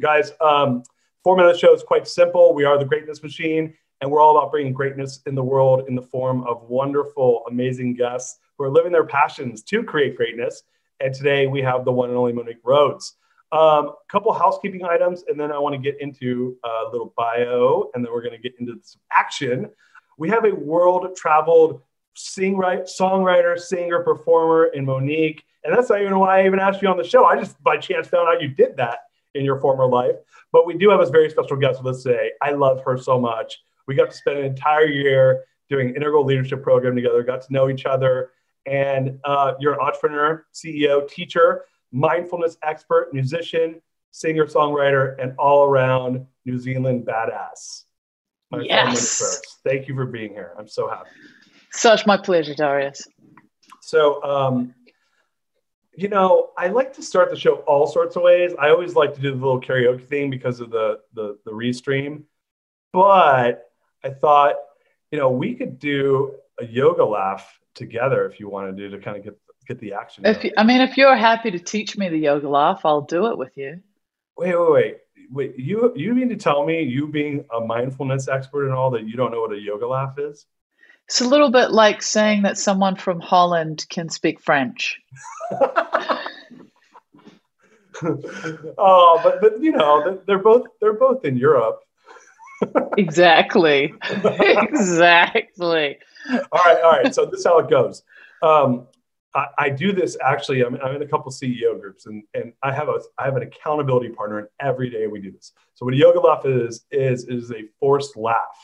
Guys, um, format of the show is quite simple. We are the Greatness Machine, and we're all about bringing greatness in the world in the form of wonderful, amazing guests who are living their passions to create greatness. And today we have the one and only Monique Rhodes. A um, couple housekeeping items, and then I want to get into a little bio, and then we're going to get into some action. We have a world traveled sing songwriter, singer, performer in Monique. And that's not even why I even asked you on the show. I just by chance found out you did that in your former life. But we do have a very special guest with us today. I love her so much. We got to spend an entire year doing integral leadership program together, got to know each other. And uh, you're an entrepreneur, CEO, teacher, mindfulness expert, musician, singer, songwriter, and all around New Zealand badass. My yes. Thank you for being here. I'm so happy. Such my pleasure, Darius. So, um, you know, I like to start the show all sorts of ways. I always like to do the little karaoke thing because of the the, the restream. But I thought, you know, we could do a yoga laugh together if you want to do to kind of get get the action. If you, I mean, if you're happy to teach me the yoga laugh, I'll do it with you. Wait, wait, wait, wait. You you mean to tell me you being a mindfulness expert and all that you don't know what a yoga laugh is? It's a little bit like saying that someone from Holland can speak French. oh, but but you know they're both they're both in Europe. exactly. exactly. All right, all right. So this is how it goes. Um, I, I, do this actually. I'm, I'm in a couple CEO groups, and and I have a I have an accountability partner, and every day we do this. So what a yoga laugh is is is a forced laugh.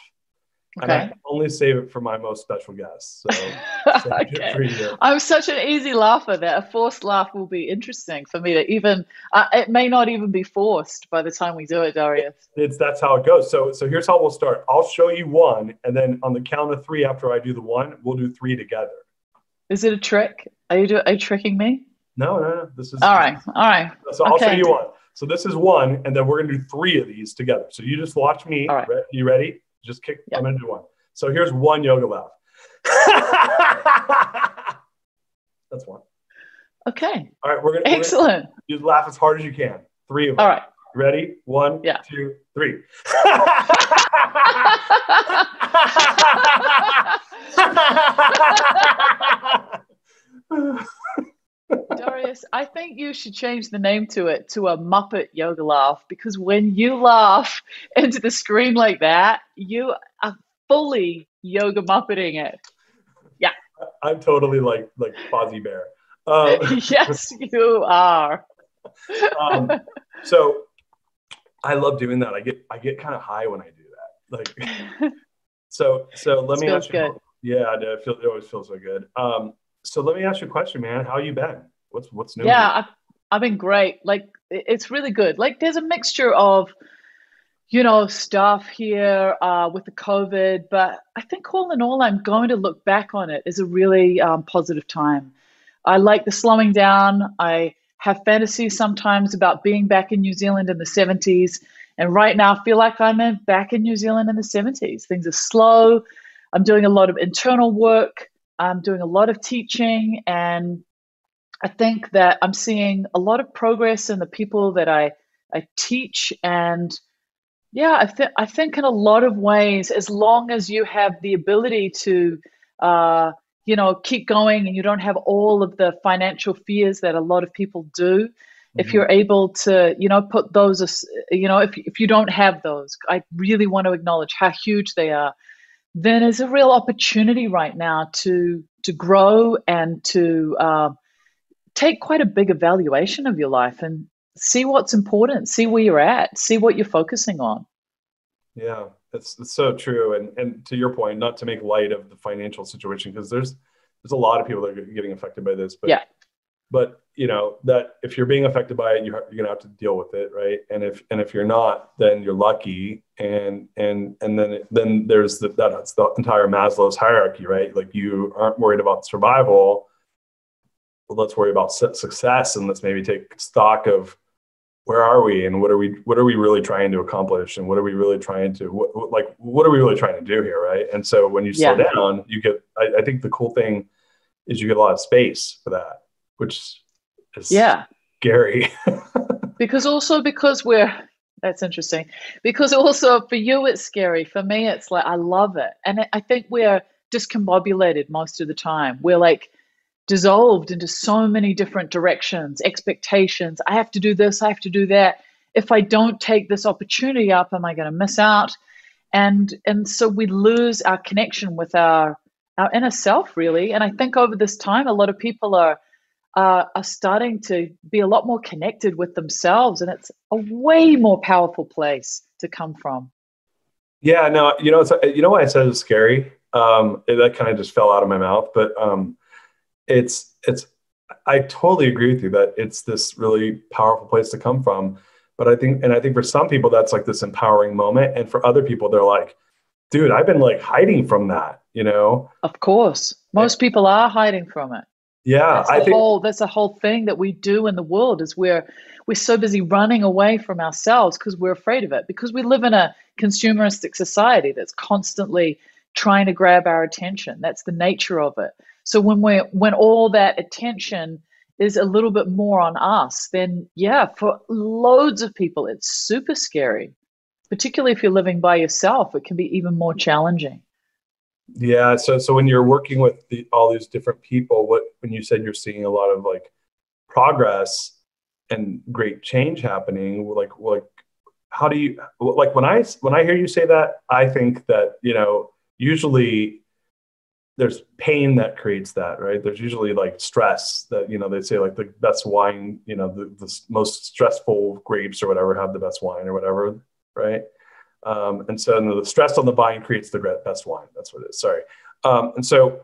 Okay. And I only save it for my most special guests. So, okay. I'm such an easy laugher that a forced laugh will be interesting for me to even. Uh, it may not even be forced by the time we do it, Darius. It's that's how it goes. So so here's how we'll start. I'll show you one, and then on the count of three, after I do the one, we'll do three together. Is it a trick? Are you do, are you tricking me? No, no, no. This is all right. All right. So I'll show you one. So this is one, and then we're gonna do three of these together. So you just watch me. All right. You ready? Just kick. Yep. I'm gonna do one. So here's one yoga laugh. That's one. Okay. All right, we're gonna excellent. Gonna, you laugh as hard as you can. Three of them. All right. Ready? One, yeah. two, three. Darius, I think you should change the name to it to a Muppet yoga laugh because when you laugh into the screen like that, you are fully yoga Muppeting it. Yeah. I'm totally like like Fozzie Bear. Um, yes, you are. um, so I love doing that. I get I get kind of high when I do that. Like so so let me feels ask you. good. Yeah, it, feel, it always feels so good. Um, so let me ask you a question, man. How are you been? What's what's new? Yeah, I've, I've been great. Like it's really good. Like there's a mixture of you know, stuff here uh, with the COVID. But I think all in all, I'm going to look back on it as a really um, positive time. I like the slowing down. I have fantasies sometimes about being back in New Zealand in the 70s. And right now, I feel like I'm in, back in New Zealand in the 70s. Things are slow. I'm doing a lot of internal work. I'm doing a lot of teaching. And I think that I'm seeing a lot of progress in the people that I, I teach and yeah, I, th- I think in a lot of ways, as long as you have the ability to, uh, you know, keep going and you don't have all of the financial fears that a lot of people do, mm-hmm. if you're able to, you know, put those, you know, if, if you don't have those, I really want to acknowledge how huge they are. Then there's a real opportunity right now to to grow and to uh, take quite a big evaluation of your life and see what's important, see where you're at, see what you're focusing on. Yeah, it's, it's so true. And and to your point, not to make light of the financial situation, because there's there's a lot of people that are getting affected by this. But yeah. But you know that if you're being affected by it, you're, you're gonna have to deal with it, right? And if and if you're not, then you're lucky. And and and then then there's the, that's the entire Maslow's hierarchy, right? Like you aren't worried about survival. Well, let's worry about success, and let's maybe take stock of where are we and what are we what are we really trying to accomplish and what are we really trying to what, like what are we really trying to do here right and so when you slow yeah. down you get I, I, think the cool thing is you get a lot of space for that which is yeah scary because also because we're that's interesting because also for you it's scary for me it's like i love it and i think we're discombobulated most of the time we're like dissolved into so many different directions, expectations. I have to do this, I have to do that. If I don't take this opportunity up, am I going to miss out? And and so we lose our connection with our our inner self, really. And I think over this time, a lot of people are uh, are starting to be a lot more connected with themselves, and it's a way more powerful place to come from. Yeah, no, you know, it's, you know why I said it's scary. Um, it, that kind of just fell out of my mouth, but um, it's it's I totally agree with you that it's this really powerful place to come from. But I think, and I think for some people, that's like this empowering moment. And for other people, they're like, dude, I've been like hiding from that, you know? Of course. Most people are hiding from it. Yeah. That's I think whole, that's a whole thing that we do in the world is we're, we're so busy running away from ourselves because we're afraid of it, because we live in a consumeristic society that's constantly trying to grab our attention. That's the nature of it. So when we when all that attention is a little bit more on us, then yeah, for loads of people, it's super scary. Particularly if you're living by yourself, it can be even more challenging. Yeah. So so when you're working with the, all these different people, what when you said you're seeing a lot of like progress and great change happening, like like how do you like when I when I hear you say that, I think that you know usually there's pain that creates that right there's usually like stress that you know they say like the best wine you know the, the most stressful grapes or whatever have the best wine or whatever right um, and so the stress on the vine creates the best wine. That's what it is. Sorry. Um, and so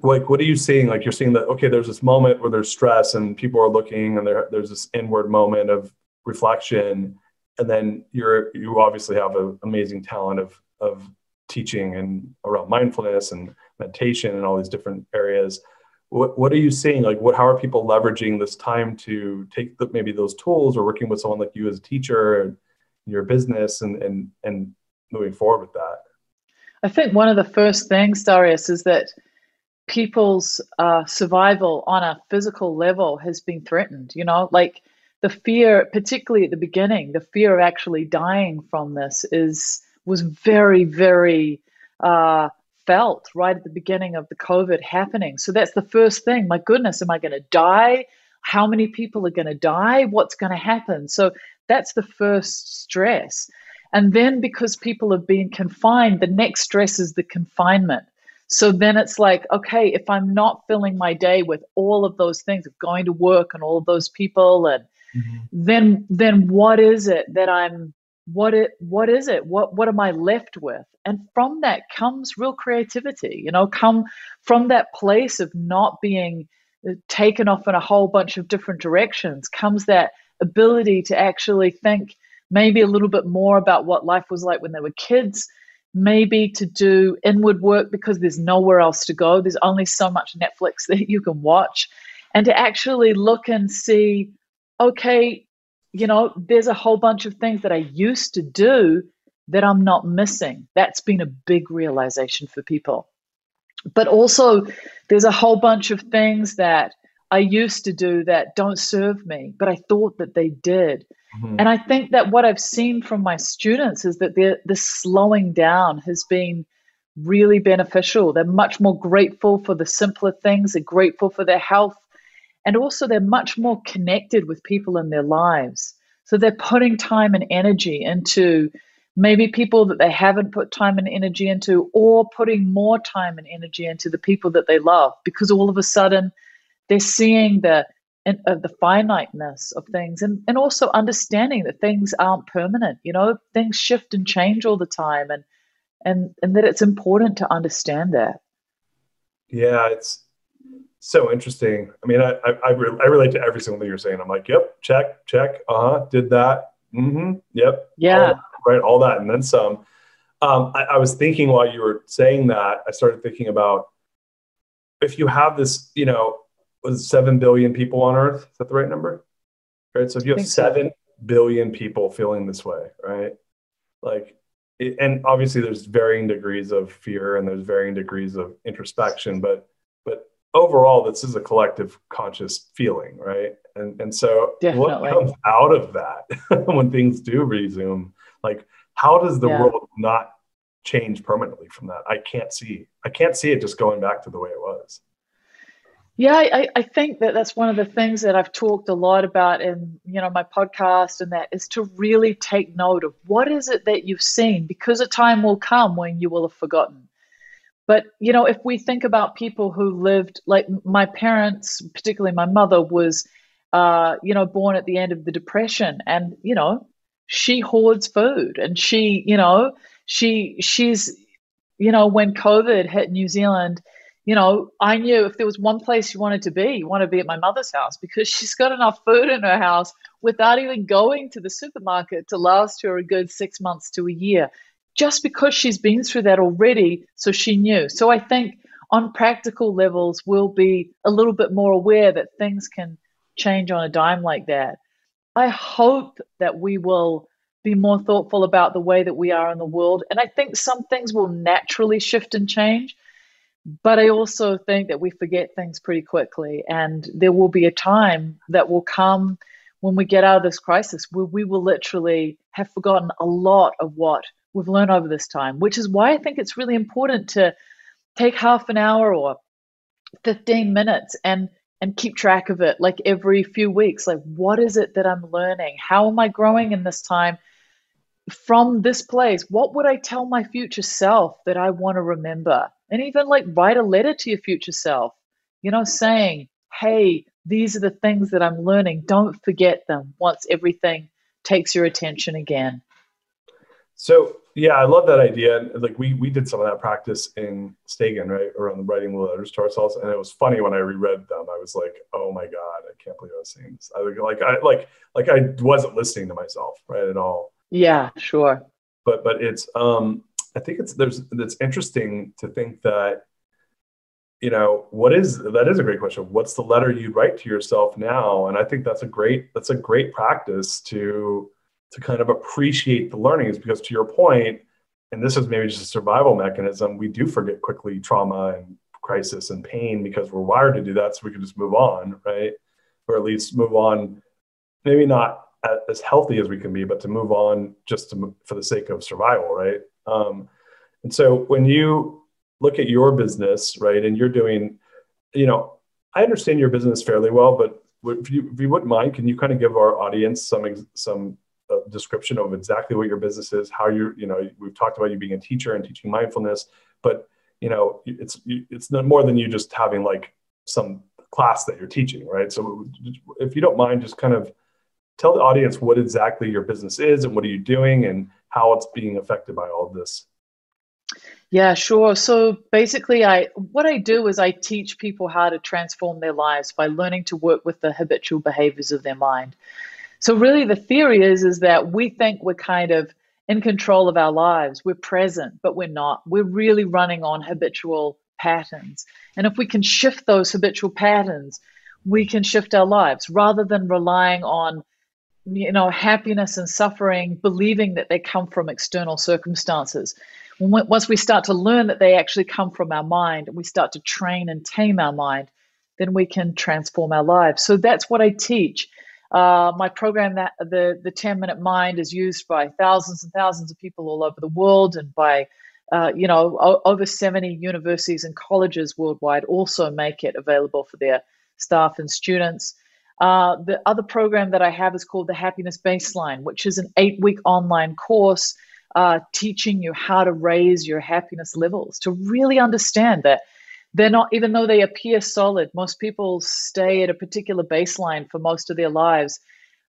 like what are you seeing? Like you're seeing that okay there's this moment where there's stress and people are looking and there, there's this inward moment of reflection. And then you're you obviously have an amazing talent of of teaching and around mindfulness and meditation and all these different areas. What, what are you seeing? Like what how are people leveraging this time to take the, maybe those tools or working with someone like you as a teacher your business and and and moving forward with that i think one of the first things darius is that people's uh, survival on a physical level has been threatened you know like the fear particularly at the beginning the fear of actually dying from this is was very very uh, felt right at the beginning of the COVID happening. So that's the first thing. My goodness, am I going to die? How many people are going to die? What's going to happen? So that's the first stress. And then because people have been confined, the next stress is the confinement. So then it's like, okay, if I'm not filling my day with all of those things of going to work and all of those people and mm-hmm. then then what is it that I'm what it what is it? What what am I left with? And from that comes real creativity, you know, come from that place of not being uh, taken off in a whole bunch of different directions comes that ability to actually think maybe a little bit more about what life was like when they were kids maybe to do inward work because there's nowhere else to go. There's only so much Netflix that you can watch. And to actually look and see, okay, you know, there's a whole bunch of things that I used to do that I'm not missing. That's been a big realization for people. But also, there's a whole bunch of things that I used to do that don't serve me, but I thought that they did. Mm-hmm. And I think that what I've seen from my students is that the slowing down has been really beneficial. They're much more grateful for the simpler things, they're grateful for their health, and also they're much more connected with people in their lives. So they're putting time and energy into maybe people that they haven't put time and energy into, or putting more time and energy into the people that they love because all of a sudden they're seeing the and of the finiteness of things and, and also understanding that things aren't permanent you know things shift and change all the time and and and that it's important to understand that. Yeah it's so interesting. I mean i i, I, re- I relate to every single thing you're saying. I'm like yep check check uh-huh did that mm-hmm yep yeah. all, right all that and then some. Um, I, I was thinking while you were saying that i started thinking about if you have this you know was seven billion people on Earth. Is that the right number? Right. So if you have seven so. billion people feeling this way, right? Like, it, and obviously there's varying degrees of fear and there's varying degrees of introspection, but but overall, this is a collective conscious feeling, right? And and so Definitely. what comes out of that when things do resume? Like, how does the yeah. world not change permanently from that? I can't see. I can't see it just going back to the way it was. Yeah, I, I think that that's one of the things that I've talked a lot about in you know my podcast, and that is to really take note of what is it that you've seen, because a time will come when you will have forgotten. But you know, if we think about people who lived like my parents, particularly my mother, was uh, you know born at the end of the depression, and you know she hoards food, and she you know she she's you know when COVID hit New Zealand you know, I knew if there was one place you wanted to be, you want to be at my mother's house because she's got enough food in her house without even going to the supermarket to last her a good six months to a year, just because she's been through that already. So she knew. So I think on practical levels, we'll be a little bit more aware that things can change on a dime like that. I hope that we will be more thoughtful about the way that we are in the world. And I think some things will naturally shift and change. But I also think that we forget things pretty quickly. And there will be a time that will come when we get out of this crisis where we will literally have forgotten a lot of what we've learned over this time, which is why I think it's really important to take half an hour or 15 minutes and and keep track of it like every few weeks. Like what is it that i'm learning? How am i growing in this time? From this place what would i tell my future self that i want to remember and even like write a letter to your future self, you know, saying, hey, these are the things that I'm learning. Don't forget them once everything takes your attention again. So yeah, I love that idea. Like we we did some of that practice in Stagen, right, around the writing letters to ourselves, and it was funny when I reread them. I was like, oh my god, I can't believe I was saying this. I like I like like I wasn't listening to myself right at all. Yeah, sure. But but it's um I think it's there's it's interesting to think that you know what is that is a great question. What's the letter you'd write to yourself now? And i think that's a great that's a great practice to to kind of appreciate the learnings because to your point and this is maybe just a survival mechanism we do forget quickly trauma and crisis and pain because we're wired to do that so we can just move on right? Or at least move on maybe not as healthy as we can be but to move on just to, for the sake of survival right um, and so when you look at your business, right, and you're doing, you know, I understand your business fairly well, but if you, if you wouldn't mind, can you kind of give our audience some some uh, description of exactly what your business is, how you you know we've talked about you being a teacher and teaching mindfulness, but you know, it's it's more than you just having like some class that you're teaching, right? So if you don't mind, just kind of tell the audience what exactly your business is and what are you doing and how it's being affected by all of this. Yeah, sure. So basically, I what I do is I teach people how to transform their lives by learning to work with the habitual behaviors of their mind. So really, the theory is is that we think we're kind of in control of our lives. We're present, but we're not. We're really running on habitual patterns. And if we can shift those habitual patterns, we can shift our lives rather than relying on you know happiness and suffering believing that they come from external circumstances once we start to learn that they actually come from our mind and we start to train and tame our mind, then we can transform our lives. So that's what I teach. Uh, my program, that the the 10 minute mind, is used by thousands and thousands of people all over the world, and by uh, you know o- over 70 universities and colleges worldwide also make it available for their staff and students. Uh, the other program that I have is called the Happiness Baseline, which is an eight week online course uh, teaching you how to raise your happiness levels to really understand that they're not, even though they appear solid, most people stay at a particular baseline for most of their lives.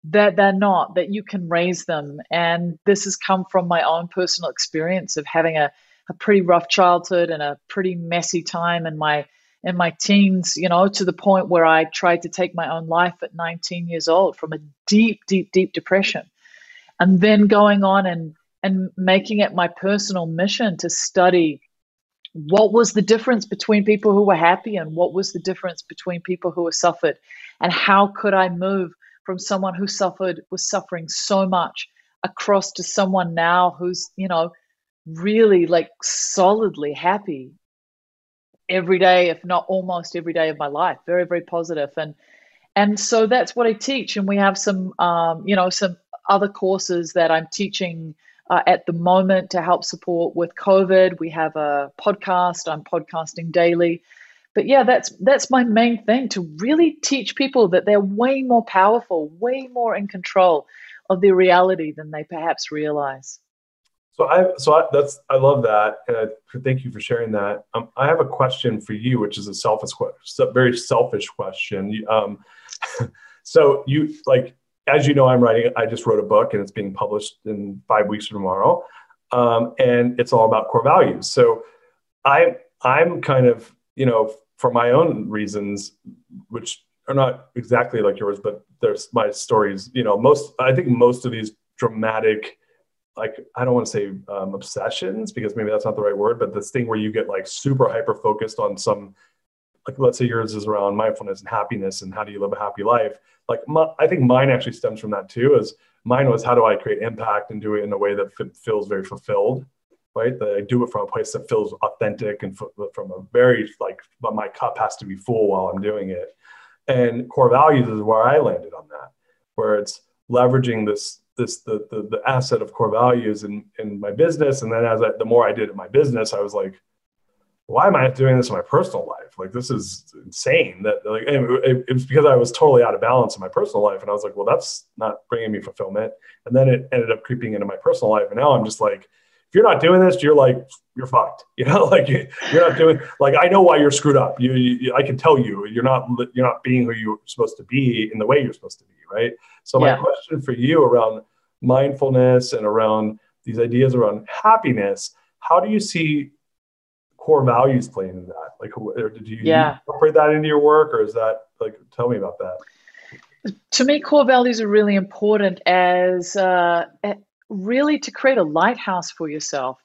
That they're not, that you can raise them. And this has come from my own personal experience of having a, a pretty rough childhood and a pretty messy time in my in my teens, you know, to the point where I tried to take my own life at 19 years old from a deep, deep, deep depression. And then going on and and making it my personal mission to study what was the difference between people who were happy and what was the difference between people who were suffered and how could i move from someone who suffered was suffering so much across to someone now who's you know really like solidly happy every day if not almost every day of my life very very positive and and so that's what i teach and we have some um, you know some other courses that i'm teaching uh, at the moment to help support with COVID. We have a podcast. I'm podcasting daily. But yeah, that's that's my main thing to really teach people that they're way more powerful, way more in control of their reality than they perhaps realize. So I so I, that's I love that, and I, thank you for sharing that. Um, I have a question for you, which is a selfish, very selfish question. Um, so you like as you know, I'm writing, I just wrote a book and it's being published in five weeks from tomorrow. Um, and it's all about core values. So I, I'm kind of, you know, for my own reasons, which are not exactly like yours, but there's my stories, you know, most, I think most of these dramatic, like, I don't want to say um, obsessions because maybe that's not the right word, but this thing where you get like super hyper focused on some like let's say yours is around mindfulness and happiness and how do you live a happy life like my, i think mine actually stems from that too is mine was how do i create impact and do it in a way that f- feels very fulfilled right? That i do it from a place that feels authentic and f- from a very like but my cup has to be full while i'm doing it. And core values is where i landed on that where it's leveraging this this the the, the asset of core values in in my business and then as I, the more i did in my business i was like why am I doing this in my personal life? Like, this is insane. That like, it, it was because I was totally out of balance in my personal life, and I was like, well, that's not bringing me fulfillment. And then it ended up creeping into my personal life, and now I'm just like, if you're not doing this, you're like, you're fucked. You know, like you, are not doing. Like, I know why you're screwed up. You, you, I can tell you, you're not, you're not being who you're supposed to be in the way you're supposed to be, right? So my yeah. question for you around mindfulness and around these ideas around happiness, how do you see core values playing in that? Like, do you yeah. incorporate that into your work, or is that like? Tell me about that. To me, core values are really important as uh, really to create a lighthouse for yourself.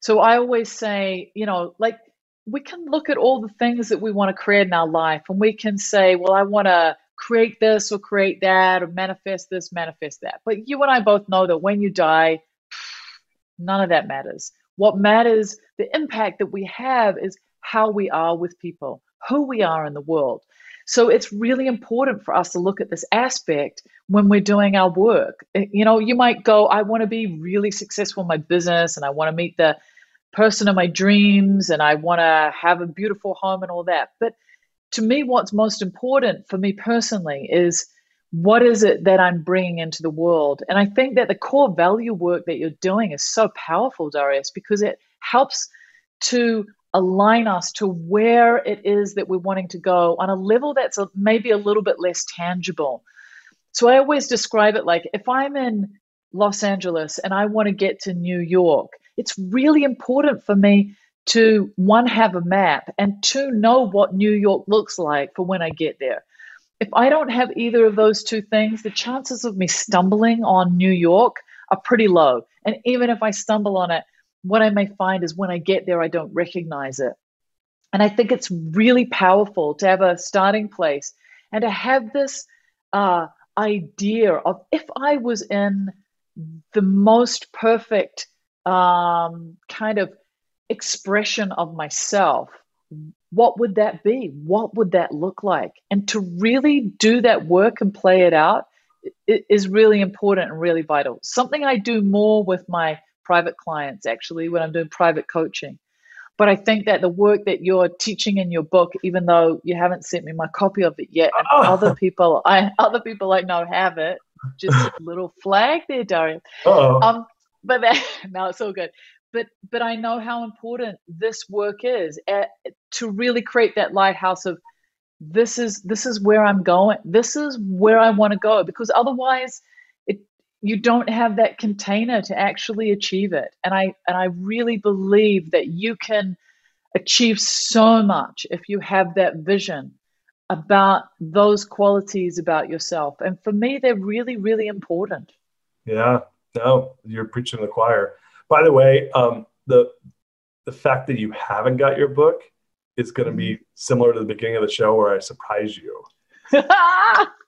So I always say, you know, like we can look at all the things that we want to create in our life, and we can say, well, I want to create this or create that or manifest this, manifest that. But you and I both know that when you die, none of that matters. What matters, the impact that we have is how we are with people, who we are in the world. So it's really important for us to look at this aspect when we're doing our work. Eh, you know, you might go, I want to be really successful in my business and I want to meet the person of my dreams and I want to have a beautiful home and all that. But to me, what's most important for me personally is what is it that I'm bringing into the world? And I think that the core value work that you're doing is so powerful, Darius, because it helps to align us to where it is that we're wanting to go on a level that's a, maybe a little bit less tangible. So I always describe it like if I'm in Los Angeles and I want to get to New York, it's really important for me to one, have a map, and two, know what New York looks like for when I get there. If I don't have either of those two things, the chances of me stumbling on New York are pretty low. And even if I stumble on it, what I may find is when I get there, I don't recognize it. And I think it's really powerful to have a starting place and to have this uh, idea of if I was in the most perfect um, kind of expression of myself, what would that be? What would that look like? And to really do that work and play it out is really important and really vital. Something I do more with my private clients actually when I'm doing private coaching. But I think that the work that you're teaching in your book, even though you haven't sent me my copy of it yet, and oh. other people I other people I know have it, just a little flag there, Darius. Um, but that, no, it's all good. But but I know how important this work is at, to really create that lighthouse of this is this is where I'm going. This is where I want to go because otherwise you don't have that container to actually achieve it. And i and i really believe that you can achieve so much if you have that vision about those qualities about yourself. And for me they're really really important. Yeah no you're preaching the choir. By the way um, the the fact that you haven't got your book is going to be mm-hmm. similar to the beginning of the show where i surprise you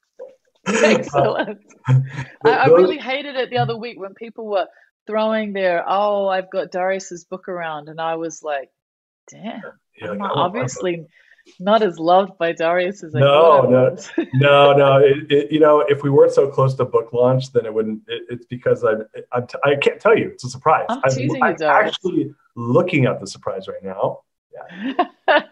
Excellent. I, I, really hated it the other week when people were throwing their, oh, I've got Darius's book around. And I was like, damn, yeah, I'm not, obviously not as loved by Darius as I no, no, no, no. It, it, you know, if we weren't so close to book launch, then it wouldn't. It, it's because I'm, I'm t- I can't tell you. It's a surprise. I'm teasing I'm, you, Darius. actually looking at the surprise right now. Yeah.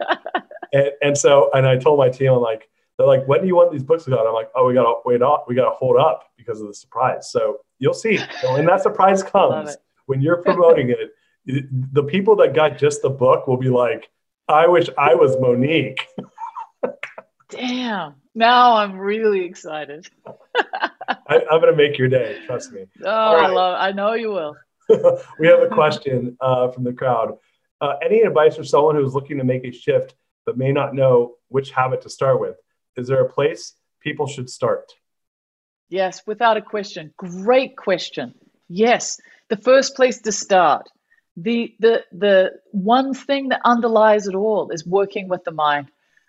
and, and so, and I told my team, I'm like, they're like, when do you want these books to go? And I'm like, oh, we gotta wait up, we gotta hold up because of the surprise. So you'll see when that surprise comes, when you're promoting it, the people that got just the book will be like, I wish I was Monique. Damn. Now I'm really excited. I, am gonna make your day. Trust me. Oh, right. I love. I know you will. we have a question uh, from the crowd. Uh, any advice for someone who's looking to make a shift but may not know which habit to start with? Is there a place people should start? Yes, without a question. Great question. Yes, the first place to start. The the the one thing that underlies it all is working with the mind.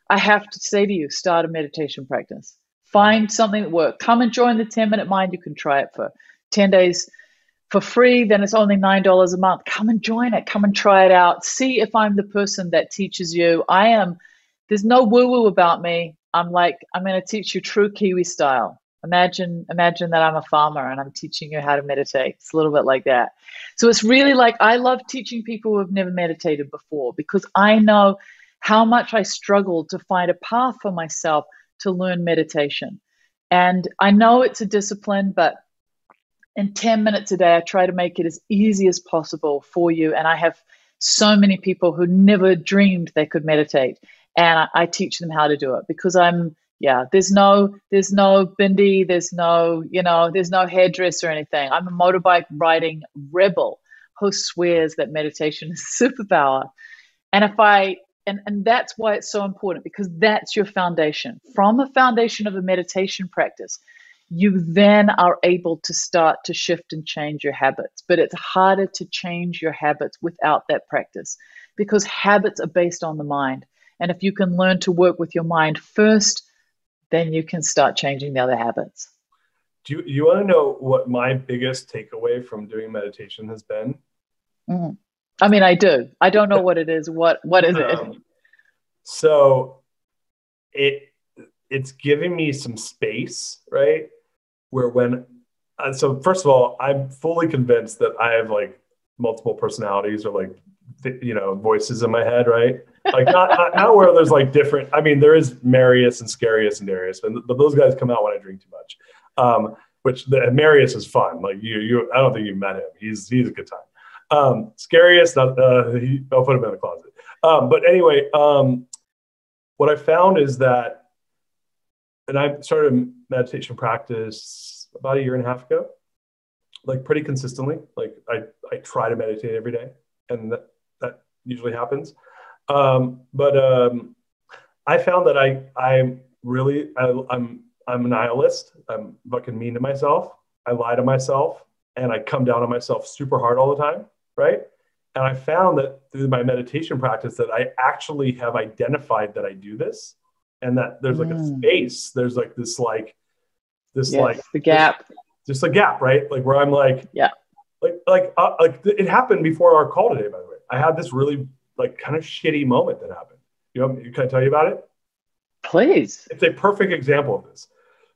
I have to say to you, start a meditation practice. Find something that works. Come and join the 10 minute mind. You can try it for 10 days for free, then it's only $9 a month. Come and join it. Come and try it out. See if I'm the person that teaches you. I am, there's no woo woo about me. I'm like, I'm going to teach you true Kiwi style. Imagine, imagine that I'm a farmer and I'm teaching you how to meditate. It's a little bit like that. So it's really like I love teaching people who have never meditated before because I know how much I struggled to find a path for myself to learn meditation. And I know it's a discipline, but in 10 minutes a day, I try to make it as easy as possible for you. And I have so many people who never dreamed they could meditate and I, I teach them how to do it because I'm yeah there's no there's no bindi there's no you know there's no hairdresser or anything. I'm a motorbike riding rebel who swears that meditation is superpower. And if i and, and that's why it's so important because that's your foundation. From a foundation of a meditation practice you then are able to start to shift and change your habits. But it's harder to change your habits without that practice because habits are based on the mind and if you can learn to work with your mind first, then you can start changing the other habits. Do you, you want to know what my biggest takeaway from doing meditation has been? Mm-hmm. I mean, I do. I don't know what it is. What What is um, it? So, it it's giving me some space, right? Where when, uh, so first of all, I'm fully convinced that I have like multiple personalities or like, you know, voices in my head, right? Like not, not, not where there's like different. I mean, there is Marius and Scarius and Darius, but, those guys come out when I drink too much. Um, which the Marius is fun. Like you, you, I don't think you met him. He's he's a good time. Um, Scarius, not, uh, he, I'll put him in the closet. Um, but anyway, um, what I found is that, and I started meditation practice about a year and a half ago, like pretty consistently. Like I, I try to meditate every day, and that, that usually happens. Um, but um, I found that I, I'm really, I, I'm, I'm a nihilist. I'm fucking mean to myself. I lie to myself, and I come down on myself super hard all the time, right? And I found that through my meditation practice that I actually have identified that I do this and that there's like mm. a space, there's like this like this yes, like the gap. Just a gap, right? Like where I'm like, yeah. Like like uh, like it happened before our call today by the way. I had this really like kind of shitty moment that happened. You know, can I tell you about it? Please. It's a perfect example of this.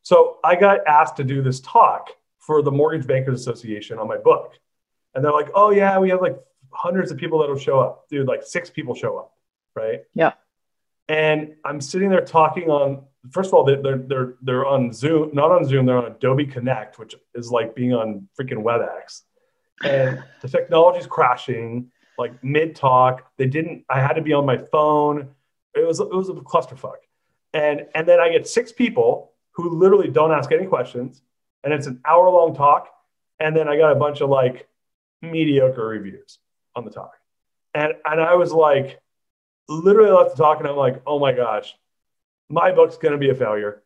So I got asked to do this talk for the Mortgage Bankers Association on my book. And they're like, oh, yeah, we have like hundreds of people that'll show up. Dude, like six people show up, right? Yeah. And I'm sitting there talking on, first of all, they're, they're, they're on Zoom, not on Zoom, they're on Adobe Connect, which is like being on freaking WebEx. And the technology's crashing, like mid talk. They didn't, I had to be on my phone. It was, it was a clusterfuck. And, and then I get six people who literally don't ask any questions. And it's an hour long talk. And then I got a bunch of like mediocre reviews on the talk. And and I was like, literally left the talk and I'm like, oh my gosh, my book's gonna be a failure.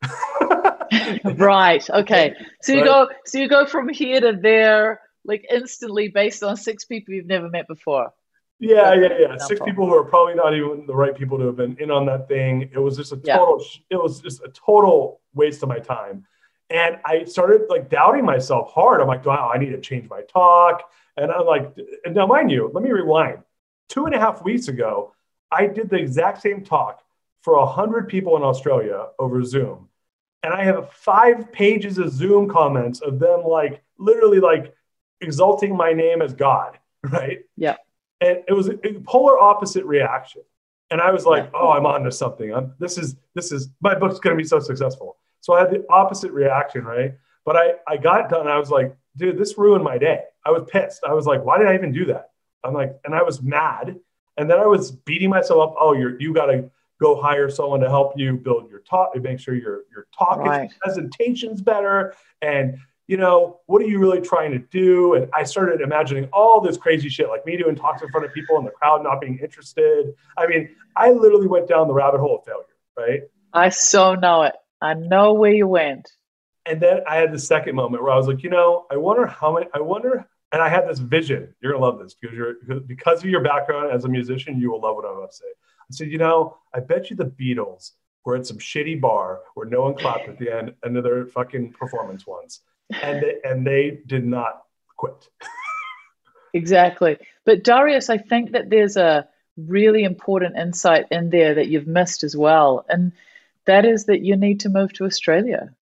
right. Okay. So you right? go so you go from here to there like instantly based on six people you've never met before. Yeah, yeah, yeah. Six people who are probably not even the right people to have been in on that thing. It was just a total. Yeah. It was just a total waste of my time, and I started like doubting myself hard. I'm like, wow, I need to change my talk. And I'm like, now mind you, let me rewind. Two and a half weeks ago, I did the exact same talk for a hundred people in Australia over Zoom. And I have five pages of Zoom comments of them like literally like exalting my name as God, right? Yeah. And it was a polar opposite reaction. And I was like, yeah. oh, I'm on to something. I'm, this is this is my book's gonna be so successful. So I had the opposite reaction, right? But I, I got done. I was like, dude, this ruined my day. I was pissed. I was like, why did I even do that? I'm like, and I was mad. And then I was beating myself up. Oh, you're you got to go hire someone to help you build your talk, make sure your your talk right. is, presentation's better, and you know what are you really trying to do? And I started imagining all this crazy shit, like me doing talks in front of people and the crowd not being interested. I mean, I literally went down the rabbit hole of failure. Right? I so know it. I know where you went and then I had the second moment where I was like, you know, I wonder how many, I wonder, and I had this vision. You're gonna love this because you're because of your background as a musician, you will love what I'm about to say. I said, you know, I bet you the Beatles were at some shitty bar where no one clapped at the end, their fucking performance once, and they, and they did not quit. exactly, but Darius, I think that there's a really important insight in there that you've missed as well, and that is that you need to move to Australia.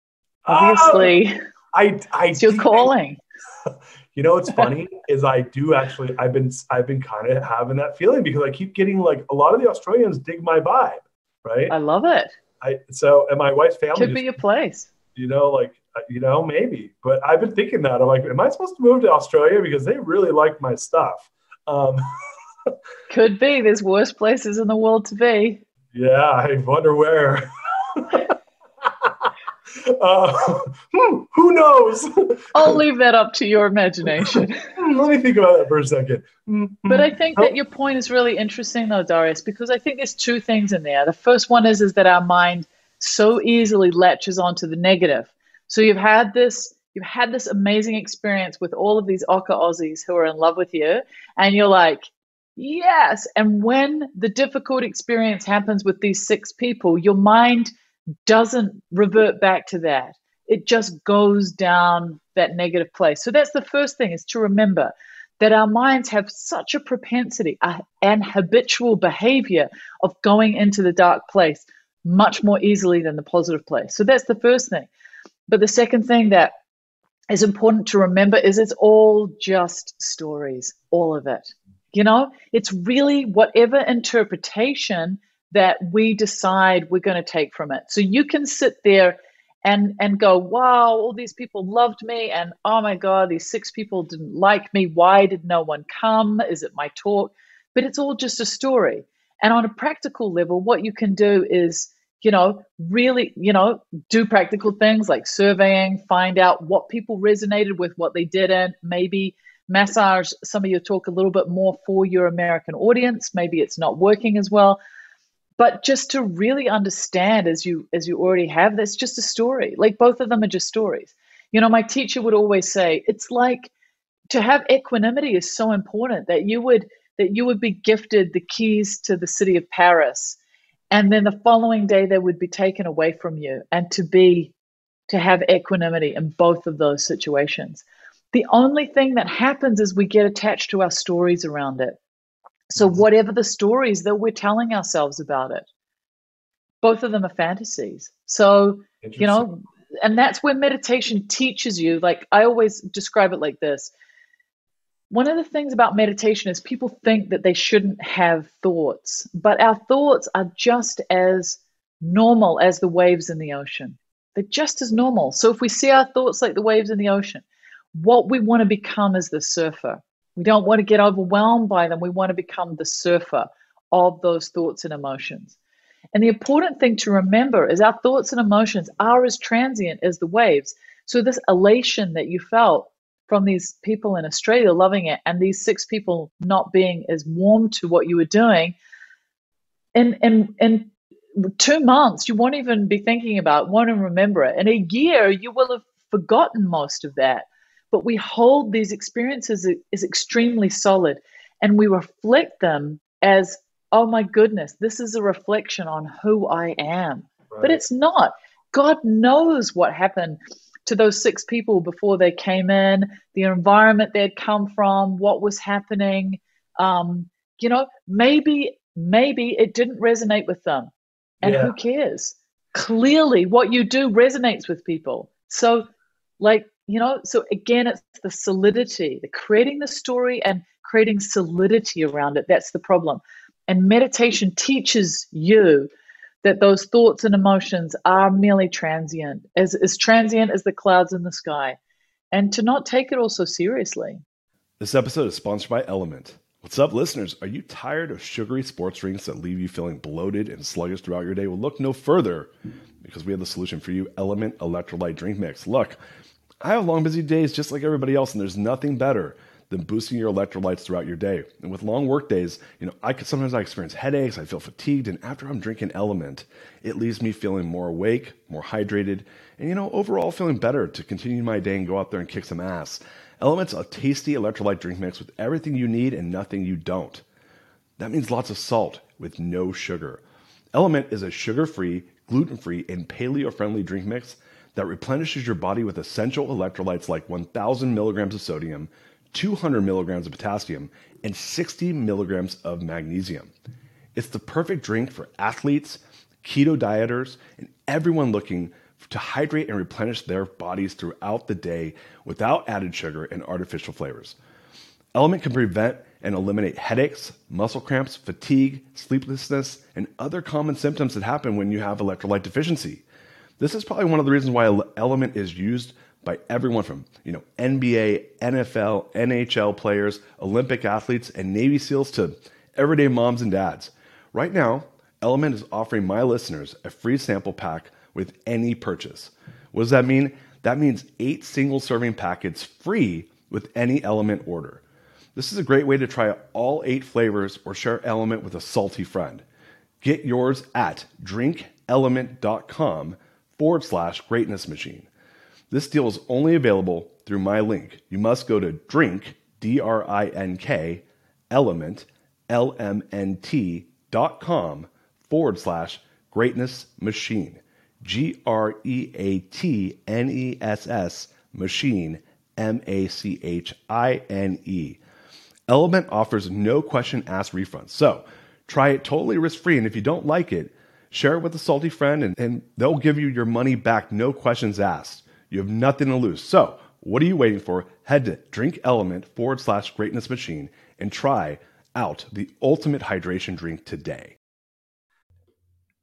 Obviously, oh, I, I, it's your calling. you know what's funny is I do actually I've been I've been kind of having that feeling because I keep getting like a lot of the Australians dig my vibe, right? I love it. I so and my wife's family could be a place. You know, like uh, you know maybe, but I've been thinking that I'm like, am I supposed to move to Australia because they really like my stuff? Um, could be. There's worse places in the world to be. Yeah, I wonder where. Uh, hmm, who knows? I'll leave that up to your imagination. Hmm, let me think about that for a second. Hmm, but I think that your point is really interesting, though, Darius, because I think there's two things in there. The first one is is that our mind so easily latches onto the negative. So you've had this you've had this amazing experience with all of these Oka Aussies who are in love with you, and you're like, yes. And when the difficult experience happens with these six people, your mind doesn't revert back to that. It just goes down that negative place. So that's the first thing is to remember that our minds have such a propensity uh, and habitual behavior of going into the dark place much more easily than the positive place. So that's the first thing. But the second thing that is important to remember is it's all just stories, all of it. You know, it's really whatever interpretation that we decide we're going to take from it. So you can sit there and and go, wow, all these people loved me, and oh my god, these six people didn't like me. Why did no one come? Is it my talk? But it's all just a story. And on a practical level, what you can do is, you know, really, you know, do practical things like surveying, find out what people resonated with, what they didn't, maybe massage some of your talk a little bit more for your American audience. Maybe it's not working as well. But just to really understand as you as you already have, that's just a story. Like both of them are just stories. You know, my teacher would always say, it's like to have equanimity is so important that you would that you would be gifted the keys to the city of Paris and then the following day they would be taken away from you and to be to have equanimity in both of those situations. The only thing that happens is we get attached to our stories around it. So mm-hmm. whatever the stories that we're telling ourselves about it both of them are fantasies. So you know and that's where meditation teaches you like i always describe it like this one of the things about meditation is people think that they shouldn't have thoughts, but our thoughts are just as normal as the waves in the ocean. They're just as normal. So if we see our thoughts like the waves in the ocean, what we want to become is the surfer. We don't want to get overwhelmed by them. We want to become the surfer of those thoughts and emotions. And the important thing to remember is our thoughts and emotions are as transient as the waves. So, this elation that you felt from these people in Australia loving it and these six people not being as warm to what you were doing. In in in two months, you won't even be thinking about, it, won't even remember it. In a year, you will have forgotten most of that. But we hold these experiences as extremely solid and we reflect them as, oh my goodness, this is a reflection on who I am. Right. But it's not. God knows what happened to those six people before they came in, the environment they'd come from, what was happening. Um, you know, maybe maybe it didn't resonate with them, and yeah. who cares? Clearly, what you do resonates with people. So, like you know, so again, it's the solidity, the creating the story and creating solidity around it. That's the problem. And meditation teaches you that those thoughts and emotions are merely transient, as, as transient as the clouds in the sky, and to not take it all so seriously. This episode is sponsored by Element. What's up, listeners? Are you tired of sugary sports drinks that leave you feeling bloated and sluggish throughout your day? Well, look no further because we have the solution for you Element Electrolyte Drink Mix. Look, I have long, busy days just like everybody else, and there's nothing better than boosting your electrolytes throughout your day. And with long work days, you know, I could sometimes I experience headaches, I feel fatigued, and after I'm drinking Element, it leaves me feeling more awake, more hydrated, and you know, overall feeling better to continue my day and go out there and kick some ass. Element's a tasty electrolyte drink mix with everything you need and nothing you don't. That means lots of salt with no sugar. Element is a sugar-free, gluten-free, and paleo-friendly drink mix that replenishes your body with essential electrolytes like 1000 milligrams of sodium, 200 milligrams of potassium, and 60 milligrams of magnesium. It's the perfect drink for athletes, keto dieters, and everyone looking to hydrate and replenish their bodies throughout the day without added sugar and artificial flavors. Element can prevent and eliminate headaches, muscle cramps, fatigue, sleeplessness, and other common symptoms that happen when you have electrolyte deficiency. This is probably one of the reasons why Element is used by everyone from you know NBA, NFL, NHL players, Olympic athletes, and Navy SEALs to everyday moms and dads. Right now, Element is offering my listeners a free sample pack with any purchase. What does that mean? That means eight single serving packets free with any Element order. This is a great way to try all eight flavors or share Element with a salty friend. Get yours at drinkelement.com forward slash greatness machine. This deal is only available through my link. You must go to drink, D R I N K, element, L M N T dot com forward slash greatness machine. G R E A T N E S S machine, M A C H I N E. Element offers no question asked refunds. So try it totally risk free. And if you don't like it, share it with a salty friend and, and they'll give you your money back, no questions asked. You have nothing to lose. So, what are you waiting for? Head to Drink Element forward slash greatness machine and try out the ultimate hydration drink today.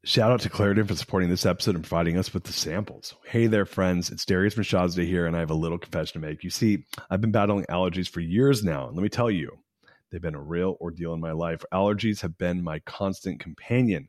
Shout out to Claritin for supporting this episode and providing us with the samples. Hey there, friends. It's Darius from Mirshahzadeh here, and I have a little confession to make. You see, I've been battling allergies for years now. And let me tell you, They've been a real ordeal in my life. Allergies have been my constant companion.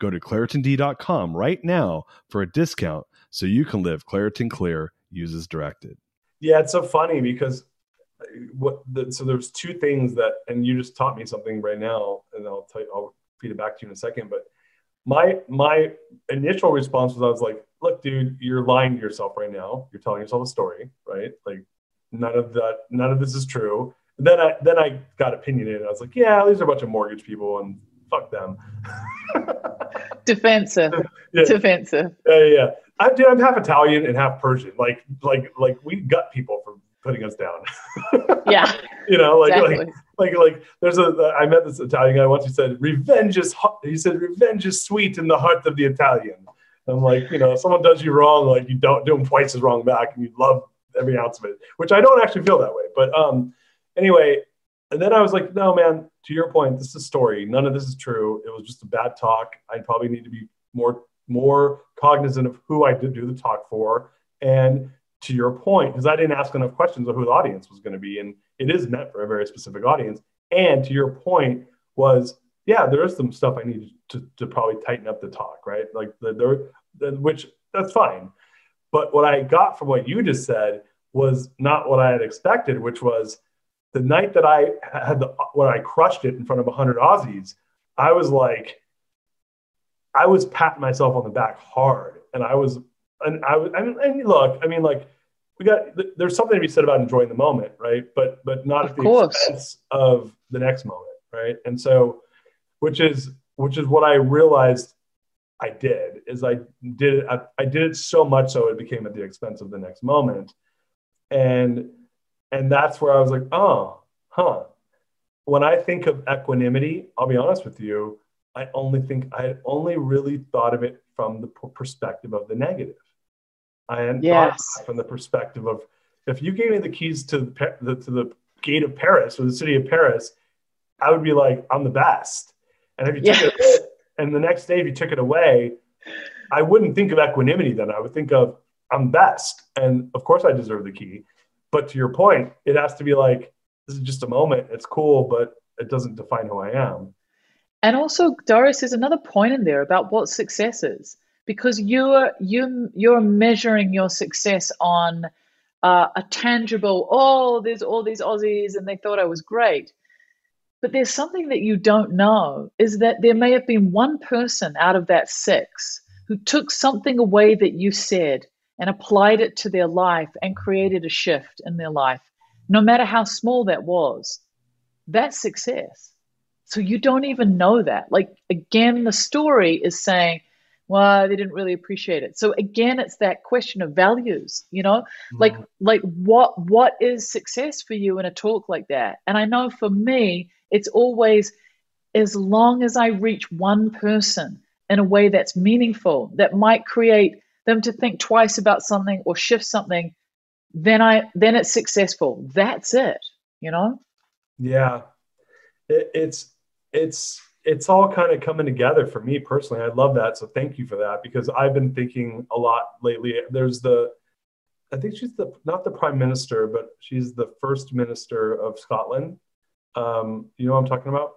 Go to ClaritinD.com right now for a discount so you can live Claritin Clear. uses directed. Yeah, it's so funny because uh, what the, so there's two things that, and you just taught me something right now, and I'll tell you, I'll feed it back to you in a second. But my my initial response was I was like, look, dude, you're lying to yourself right now. You're telling yourself a story, right? Like none of that, none of this is true. Then I then I got opinionated. I was like, yeah, these are a bunch of mortgage people and fuck them. Defensive. yeah. Defensive. Yeah, yeah. I, dude, I'm half Italian and half Persian. Like, like, like we gut people for putting us down. yeah. You know, like, exactly. like, like, like, there's a. I met this Italian guy once. He said, "Revenge is." Hot. He said, "Revenge is sweet in the heart of the Italian." I'm like, you know, if someone does you wrong, like you don't do them twice as wrong back, and you love every ounce of it. Which I don't actually feel that way. But um, anyway, and then I was like, no, man, to your point, this is a story. None of this is true. It was just a bad talk. I probably need to be more more cognizant of who I did do the talk for. And to your point, because I didn't ask enough questions of who the audience was going to be, and it is meant for a very specific audience. And to your point was, yeah, there is some stuff I need to, to probably tighten up the talk, right? Like the, the, the which that's fine. But what I got from what you just said was not what I had expected, which was the night that I had the when I crushed it in front of 100 Aussies, I was like, I was patting myself on the back hard, and I was, and I was, I mean, and look, I mean, like we got there's something to be said about enjoying the moment, right? But but not of at the course. expense of the next moment, right? And so, which is which is what I realized I did is I did it I, I did it so much so it became at the expense of the next moment, and and that's where I was like, oh, huh. When I think of equanimity, I'll be honest with you, I only think I had only really thought of it from the perspective of the negative. I hadn't yes. thought from the perspective of if you gave me the keys to the, to the gate of Paris or the city of Paris, I would be like, I'm the best. And if you yes. took it and the next day if you took it away, I wouldn't think of equanimity then. I would think of I'm best. And of course I deserve the key. But to your point, it has to be like, this is just a moment. It's cool, but it doesn't define who I am. And also, Darius, there's another point in there about what success is, because you're you you're measuring your success on uh, a tangible. Oh, there's all these Aussies, and they thought I was great. But there's something that you don't know is that there may have been one person out of that six who took something away that you said and applied it to their life and created a shift in their life, no matter how small that was, that's success. So you don't even know that. Like, again, the story is saying, well, they didn't really appreciate it. So again, it's that question of values, you know, mm-hmm. like like what what is success for you in a talk like that? And I know for me, it's always as long as I reach one person in a way that's meaningful, that might create them to think twice about something or shift something, then I then it's successful. That's it, you know? Yeah. It, it's it's it's all kind of coming together for me personally. I love that. So thank you for that because I've been thinking a lot lately. There's the I think she's the not the prime minister, but she's the first minister of Scotland. Um, you know what I'm talking about?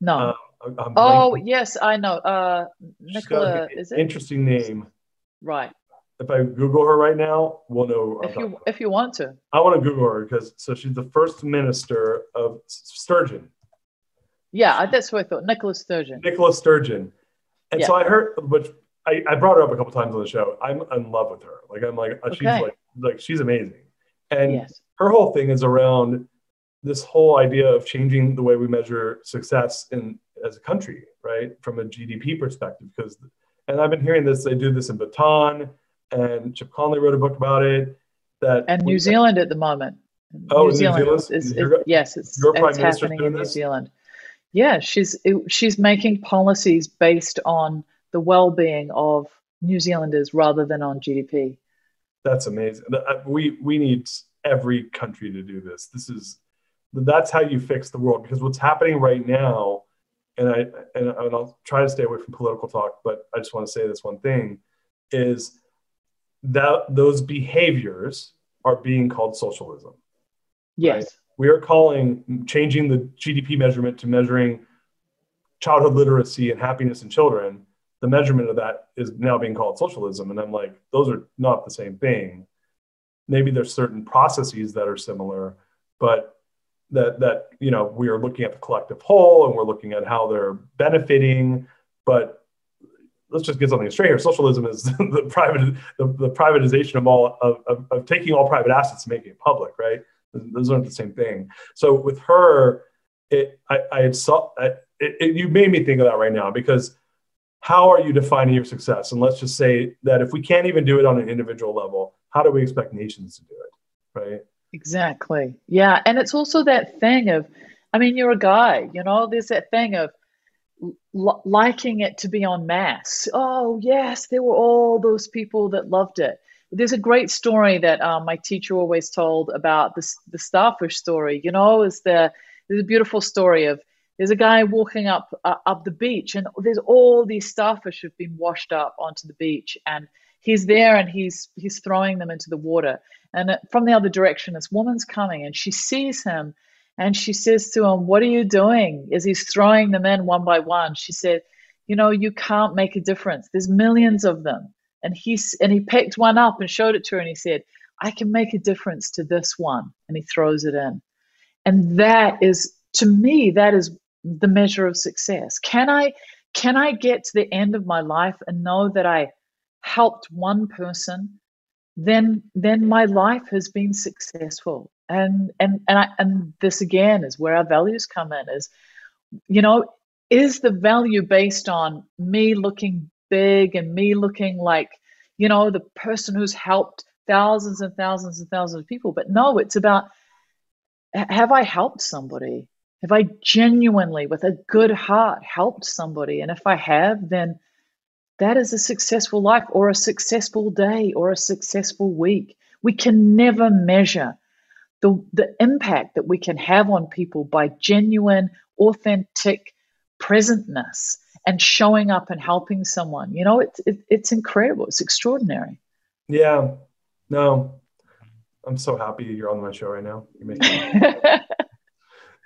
No. Uh, oh yes, I know. Uh, Nicola, is it? Interesting name. Right. If I Google her right now, we'll know. If you if you want to. I want to Google her because so she's the first minister of Sturgeon. Yeah, that's what I thought. Nicholas Sturgeon. Nicholas Sturgeon. And Yeah. so I heard, which I, I brought her up a couple times on the show. I'm in love with her. Like I'm like uh, she's like like she's amazing. And Yes. her whole thing is around this whole idea of changing the way we measure success in as a country, right? From a GDP perspective. Because and I've been hearing this, they do this in Bhutan, and Chip Conley wrote a book about it. That And New Zealand at the moment. Oh, New Zealand? is, is, is- yes, it's, your Prime it's Minister's happening doing in New this? Zealand. Yeah, she's it, she's making policies based on the well-being of New Zealanders rather than on GDP. That's amazing. Uh, We we need every country to do this. This is that's how you fix the world because what's happening right now, and I and, I'll try to stay away from political talk, but I just want to say this one thing is that those behaviors are being called socialism. Yes. We are calling changing the GDP measurement to measuring childhood literacy and happiness in children. The measurement of that is now being called socialism. And I'm like, those are not the same thing. Maybe there's certain processes that are similar, but that that you know we are looking at the collective whole and we're looking at how they're benefiting. But let's just get something straight here. Socialism is the private the, the privatization of all of, of, of taking all private assets and making it public, right? Those aren't the same thing. So with her, it I, I had saw it, it, you made me think of that right now because how are you defining your success? And let's just say that if we can't even do it on an individual level, how do we expect nations to do it, right? Exactly. Yeah. And it's also that thing of, I mean, you're a guy, you know, there's that thing of l- liking it to be on mass. Oh, yes, there were all those people that loved it. There's a great story that um, my teacher always told about the, the starfish story. You know, is the there's a beautiful story of there's a guy walking up uh, up the beach, and there's all these starfish have been washed up onto the beach, and he's there and he's he's throwing them into the water, and from the other direction, this woman's coming, and she sees him, and she says to him, "What are you doing?" As he's throwing them in one by one, she said, "You know, you can't make a difference. There's millions of them." And he's and he picked one up and showed it to her, and he said, "I can make a difference to this one," and he throws it in, and that is to me that is the measure of success. Can I can I get to the end of my life and know that I helped one person? Then then my life has been successful. And and and I, and this again is where our values come in. Is you know is the value based on me looking big and me looking like you know the person who's helped thousands and thousands and thousands of people but no it's about have i helped somebody have i genuinely with a good heart helped somebody and if i have then that is a successful life or a successful day or a successful week we can never measure the, the impact that we can have on people by genuine authentic presentness and showing up and helping someone. You know, it's it, it's incredible. It's extraordinary. Yeah. No, I'm so happy you're on my show right now. Making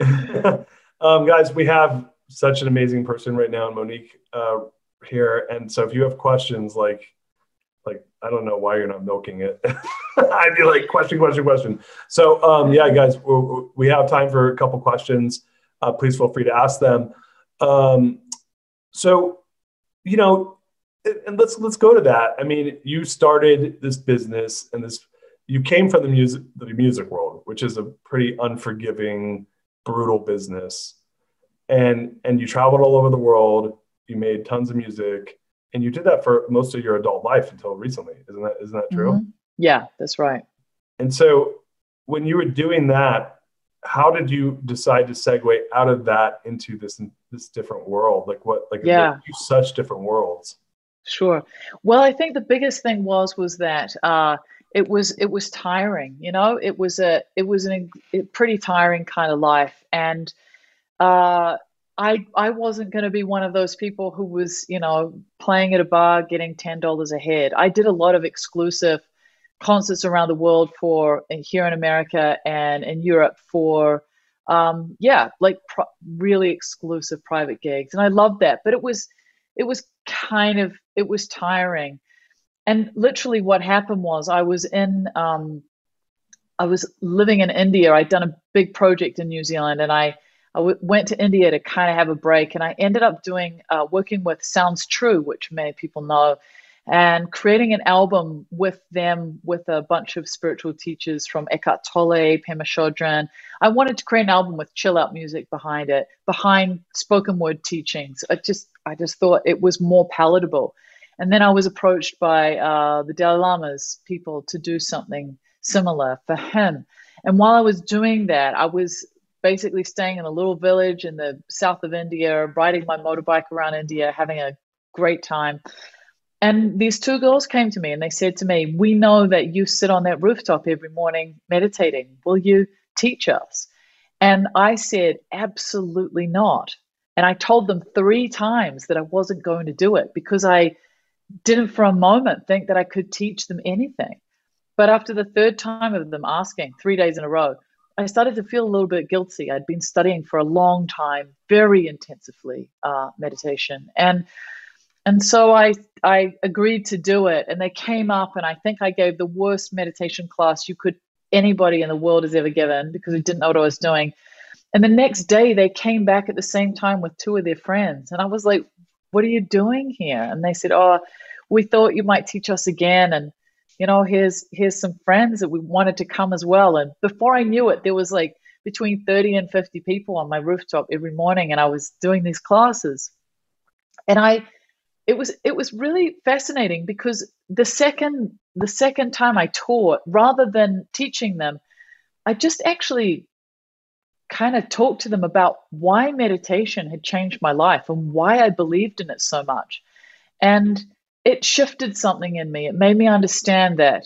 um, guys, we have such an amazing person right now, Monique, uh, here. And so if you have questions, like, like I don't know why you're not milking it. I'd be like question, question, question. So um, yeah, guys, we have time for a couple questions. Uh, please feel free to ask them. Um, so, you know, and let's let's go to that. I mean, you started this business, and this you came from the music the music world, which is a pretty unforgiving, brutal business, and and you traveled all over the world. You made tons of music, and you did that for most of your adult life until recently. Isn't that isn't that true? Mhm. Yeah, that's right. And so, when you were doing that, how did you decide to segue out of that into this this different world? Like what? Like Yeah. such different worlds. Sure. Well, I think the biggest thing was was that uh, it was it was tiring. You know, it was a it was an, a pretty tiring kind of life, and uh, I I wasn't going to be one of those people who was you know playing at a bar getting ten dollars a head. I did a lot of exclusive concerts around the world for here in America and in Europe for um, yeah like pro- really exclusive private gigs, and I loved that. But it was it was kind of it was tiring and literally what happened was i was in um, i was living in india i'd done a big project in new zealand and i I w- went to India to kind of have a break, and I ended up doing uh, working with Sounds True, which many people know, and creating an album with them with a bunch of spiritual teachers from Eckhart Tolle, Pema Chodron. I wanted to create an album with chill out music behind it, behind spoken word teachings. I just I just thought it was more palatable. And then I was approached by uh, the Dalai Lama's people to do something similar for him. And while I was doing that, I was basically staying in a little village in the south of India, riding my motorbike around India, having a great time. And these two girls came to me and they said to me, We know that you sit on that rooftop every morning meditating. Will you teach us? And I said, Absolutely not. And I told them three times that I wasn't going to do it because I didn't for a moment think that I could teach them anything. But after the third time of them asking, three days in a row, I started to feel a little bit guilty. I'd been studying for a long time, very intensively, uh, meditation, and and so I I agreed to do it. And they came up, and I think I gave the worst meditation class you could anybody in the world has ever given because I didn't know what I was doing. And the next day, they came back at the same time with two of their friends, and I was like, "What are you doing here?" And they said, "Oh, we thought you might teach us again." And you know, here's here's some friends that we wanted to come as well. And before I knew it, there was like between 30 and 50 people on my rooftop every morning, and I was doing these classes. And I it was it was really fascinating because the second the second time I taught, rather than teaching them, I just actually kind of talked to them about why meditation had changed my life and why I believed in it so much. And it shifted something in me. It made me understand that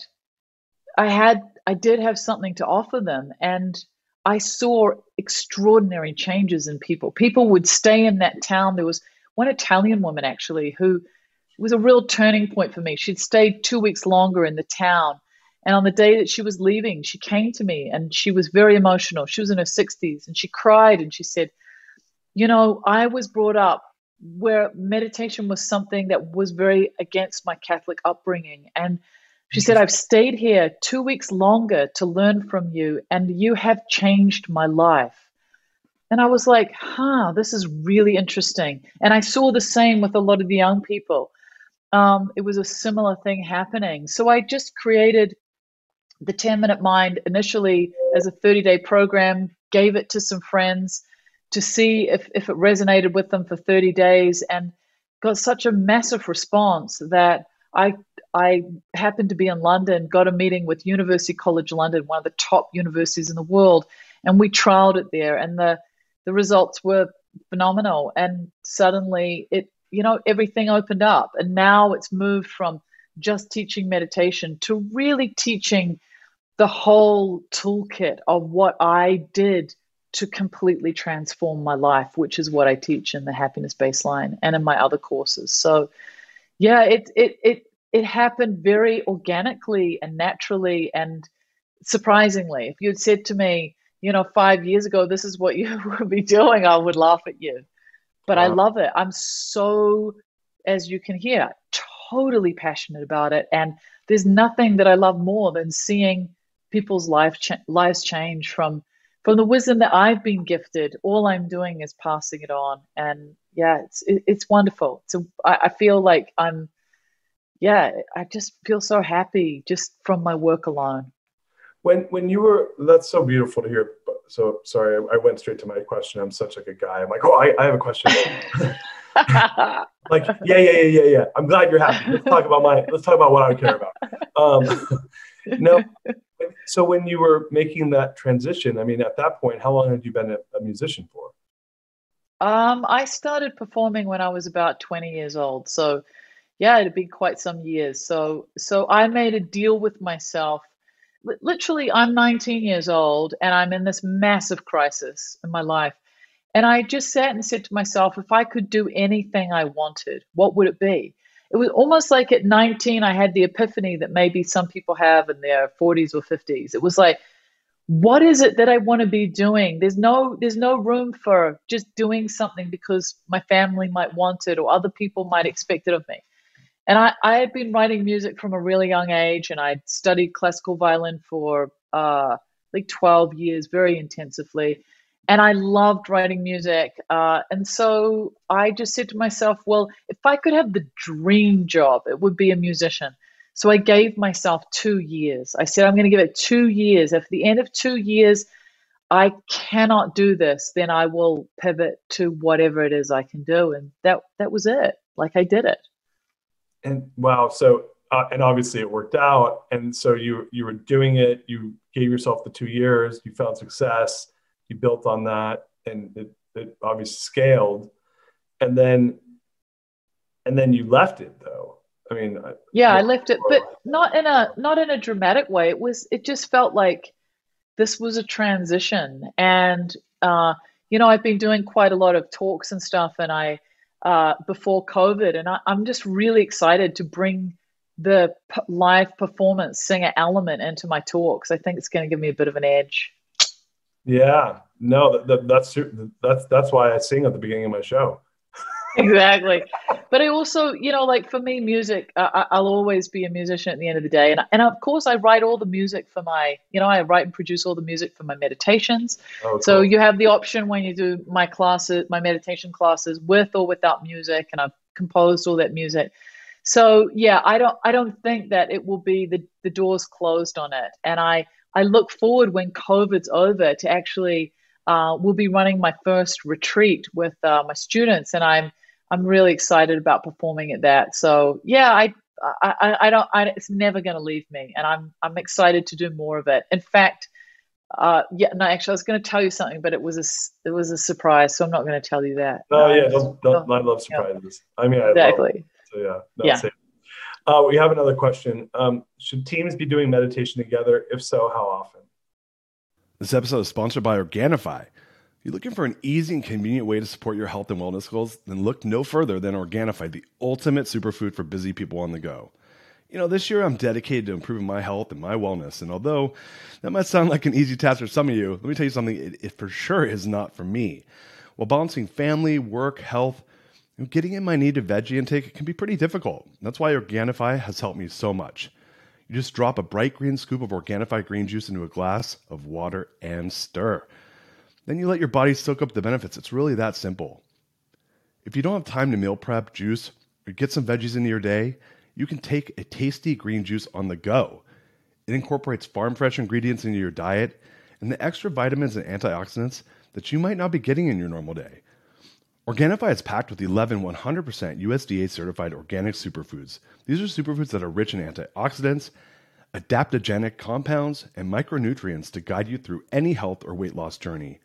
I had I did have something to offer them and I saw extraordinary changes in people. People would stay in that town. There was one Italian woman actually who was a real turning point for me. She'd stayed two weeks longer in the town. And on the day that she was leaving, she came to me and she was very emotional. She was in her 60s and she cried and she said, You know, I was brought up where meditation was something that was very against my Catholic upbringing. And she said, I've stayed here two weeks longer to learn from you, and you have changed my life. And I was like, huh, this is really interesting. And I saw the same with a lot of the young people. Um, it was a similar thing happening. So I just created the 10 Minute Mind initially as a 30 day program, gave it to some friends to see if, if it resonated with them for 30 days and got such a massive response that I I happened to be in London, got a meeting with University College London, one of the top universities in the world, and we trialed it there and the the results were phenomenal. And suddenly it you know everything opened up and now it's moved from just teaching meditation to really teaching the whole toolkit of what I did to completely transform my life, which is what I teach in the happiness baseline and in my other courses. So yeah, it it it it happened very organically and naturally and surprisingly. If you'd said to me, you know, five years ago, this is what you would be doing, I would laugh at you. But wow. I love it. I'm so, as you can hear, totally passionate about it. And there's nothing that I love more than seeing people's life ch- lives change from from the wisdom that I've been gifted, all I'm doing is passing it on. And yeah, it's it, it's wonderful. So I, I feel like I'm, yeah, I just feel so happy just from my work alone. When when you were, that's so beautiful to hear. So sorry, I, I went straight to my question. I'm such a good guy. I'm like, oh, I, I have a question. like, yeah, yeah, yeah, yeah, yeah. I'm glad you're happy. Let's talk about my. Let's talk about what I care about. Um, no, so when you were making that transition, I mean, at that point, how long had you been a, a musician for? Um, I started performing when I was about 20 years old. So yeah, it had been quite some years. So so I made a deal with myself. L- literally, I'm 19 years old and I'm in this massive crisis in my life. And I just sat and said to myself, if I could do anything I wanted, what would it be? It was almost like at 19 i had the epiphany that maybe some people have in their 40s or 50s it was like what is it that i want to be doing? There's no there's no room for just doing something because my family might want it or other people might expect it of me. And i i had been writing music from a really young age and i studied classical violin for uh like 12 years very intensively and I loved writing music. Uh, and so I just said to myself, well, if I could have the dream job, it would be a musician. So I gave myself two years. I said, I'm going to give it two years. If at the end of two years, I cannot do this, then I will pivot to whatever it is I can do. And that that was it. Like I did it. And wow, so uh, and obviously it worked out. And so you you were doing it. You gave yourself the two years. You found success you built on that and it, it obviously scaled. And then and then you left it though. I mean yeah i left it but not in a not in a dramatic way. It was it just felt like this was a transition. And uh, you know i've been doing quite a lot of talks and stuff and i uh, before covid and I, i'm just really excited to bring the p- live performance singer element into my talks. I think it's going to give me a bit of an edge yeah, no, that, that, that's that's that's why I sing at the beginning of my show. exactly, but I also, you know, like for me, music. I, will always be a musician at the end of the day, and and of course, I write all the music for my, you know, I write and produce all the music for my meditations. Oh, cool. So you have the option when you do my classes, my meditation classes, with or without music, and I've composed all that music. So yeah, I don't I don't think that it will be the the doors closed on it, and I I look forward when COVID's over to actually uh, we'll be running my first retreat with uh, my students, and I'm I'm really excited about performing at that. So yeah, I I, I don't I, it's never going to leave me, and I'm I'm excited to do more of it. In fact, uh, yeah, no, actually, I was going to tell you something, but it was a it was a surprise, so I'm not going to tell you that. Oh yeah, don't, don't, I love surprises. Yeah. I mean, I exactly. so yeah, no, yeah. Same. Uh, we have another question. Um, should teams be doing meditation together? If so, how often? This episode is sponsored by Organifi. You're looking for an easy and convenient way to support your health and wellness goals? Then look no further than Organifi, the ultimate superfood for busy people on the go. You know, this year I'm dedicated to improving my health and my wellness. And although that might sound like an easy task for some of you, let me tell you something, it, it for sure is not for me. While balancing family, work, health, Getting in my needed veggie intake can be pretty difficult. That's why Organifi has helped me so much. You just drop a bright green scoop of Organifi green juice into a glass of water and stir. Then you let your body soak up the benefits. It's really that simple. If you don't have time to meal prep, juice, or get some veggies into your day, you can take a tasty green juice on the go. It incorporates farm fresh ingredients into your diet and the extra vitamins and antioxidants that you might not be getting in your normal day. Organifi is packed with 11 100% USDA certified organic superfoods. These are superfoods that are rich in antioxidants, adaptogenic compounds, and micronutrients to guide you through any health or weight loss journey.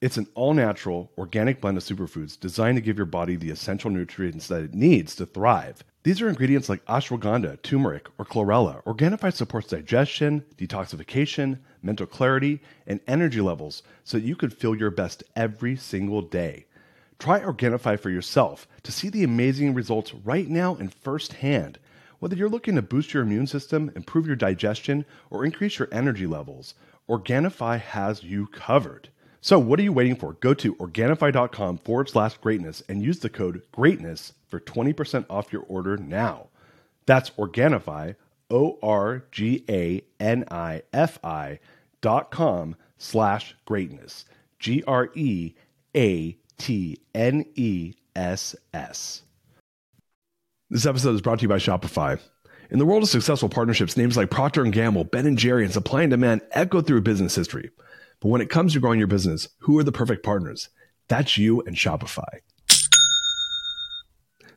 It's an all natural, organic blend of superfoods designed to give your body the essential nutrients that it needs to thrive. These are ingredients like ashwagandha, turmeric, or chlorella. Organifi supports digestion, detoxification, mental clarity, and energy levels so that you can feel your best every single day. Try Organifi for yourself to see the amazing results right now and firsthand. Whether you're looking to boost your immune system, improve your digestion, or increase your energy levels, Organifi has you covered. So, what are you waiting for? Go to Organifi.com forward slash greatness and use the code GREATNESS for 20% off your order now. That's Organifi, O R G A N I F I dot com slash greatness. G R E A T N E S S. This episode is brought to you by Shopify. In the world of successful partnerships, names like Procter & Gamble, Ben & Jerry, and Supply and Demand echo through business history. But when it comes to growing your business, who are the perfect partners? That's you and Shopify.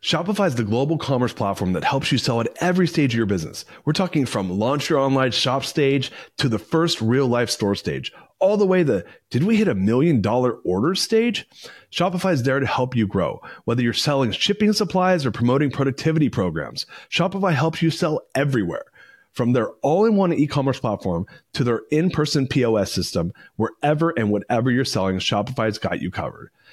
Shopify is the global commerce platform that helps you sell at every stage of your business. We're talking from launch your online shop stage to the first real life store stage, all the way to did we hit a million dollar order stage? Shopify is there to help you grow. Whether you're selling shipping supplies or promoting productivity programs, Shopify helps you sell everywhere. From their all in one e commerce platform to their in person POS system, wherever and whatever you're selling, Shopify's got you covered.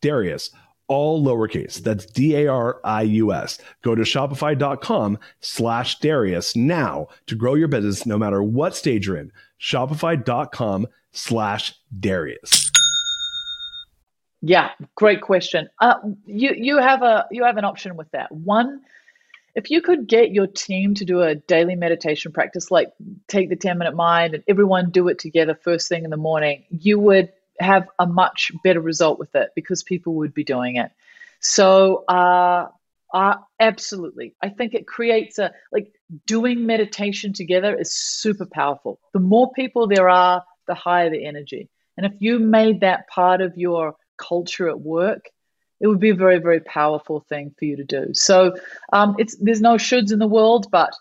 Darius, all lowercase. That's D-A-R-I-U-S. Go to shopify.com slash Darius now to grow your business no matter what stage you're in. Shopify.com slash Darius. Yeah, great question. Uh, you you have a you have an option with that. One, if you could get your team to do a daily meditation practice, like take the ten minute mind and everyone do it together first thing in the morning, you would have a much better result with it because people would be doing it. So, uh, uh, absolutely, I think it creates a like doing meditation together is super powerful. The more people there are, the higher the energy. And if you made that part of your culture at work, it would be a very, very powerful thing for you to do. So um, it's there's no shoulds in the world, but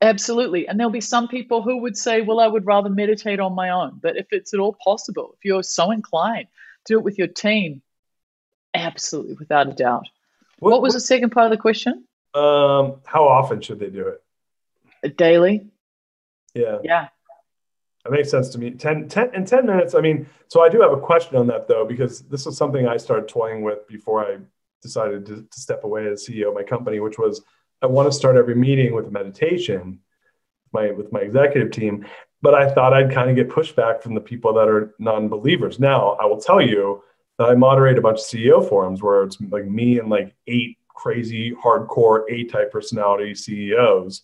absolutely. And there'll be some people who would say, well, I would rather meditate on my own. But if it's at all possible, if you're so inclined, do it with your team. Absolutely, without a doubt. What, what was what, the second part of the question? Um, how often should they do it? Daily. Yeah. Yeah. That makes sense to me. 10, 10, in 10 minutes. I mean, so I do have a question on that though, because this was something I started toying with before I decided to, to step away as CEO of my company, which was I want to start every meeting with a meditation my, with my executive team. But I thought I'd kind of get pushback from the people that are non believers. Now, I will tell you that I moderate a bunch of CEO forums where it's like me and like eight crazy, hardcore A type personality CEOs,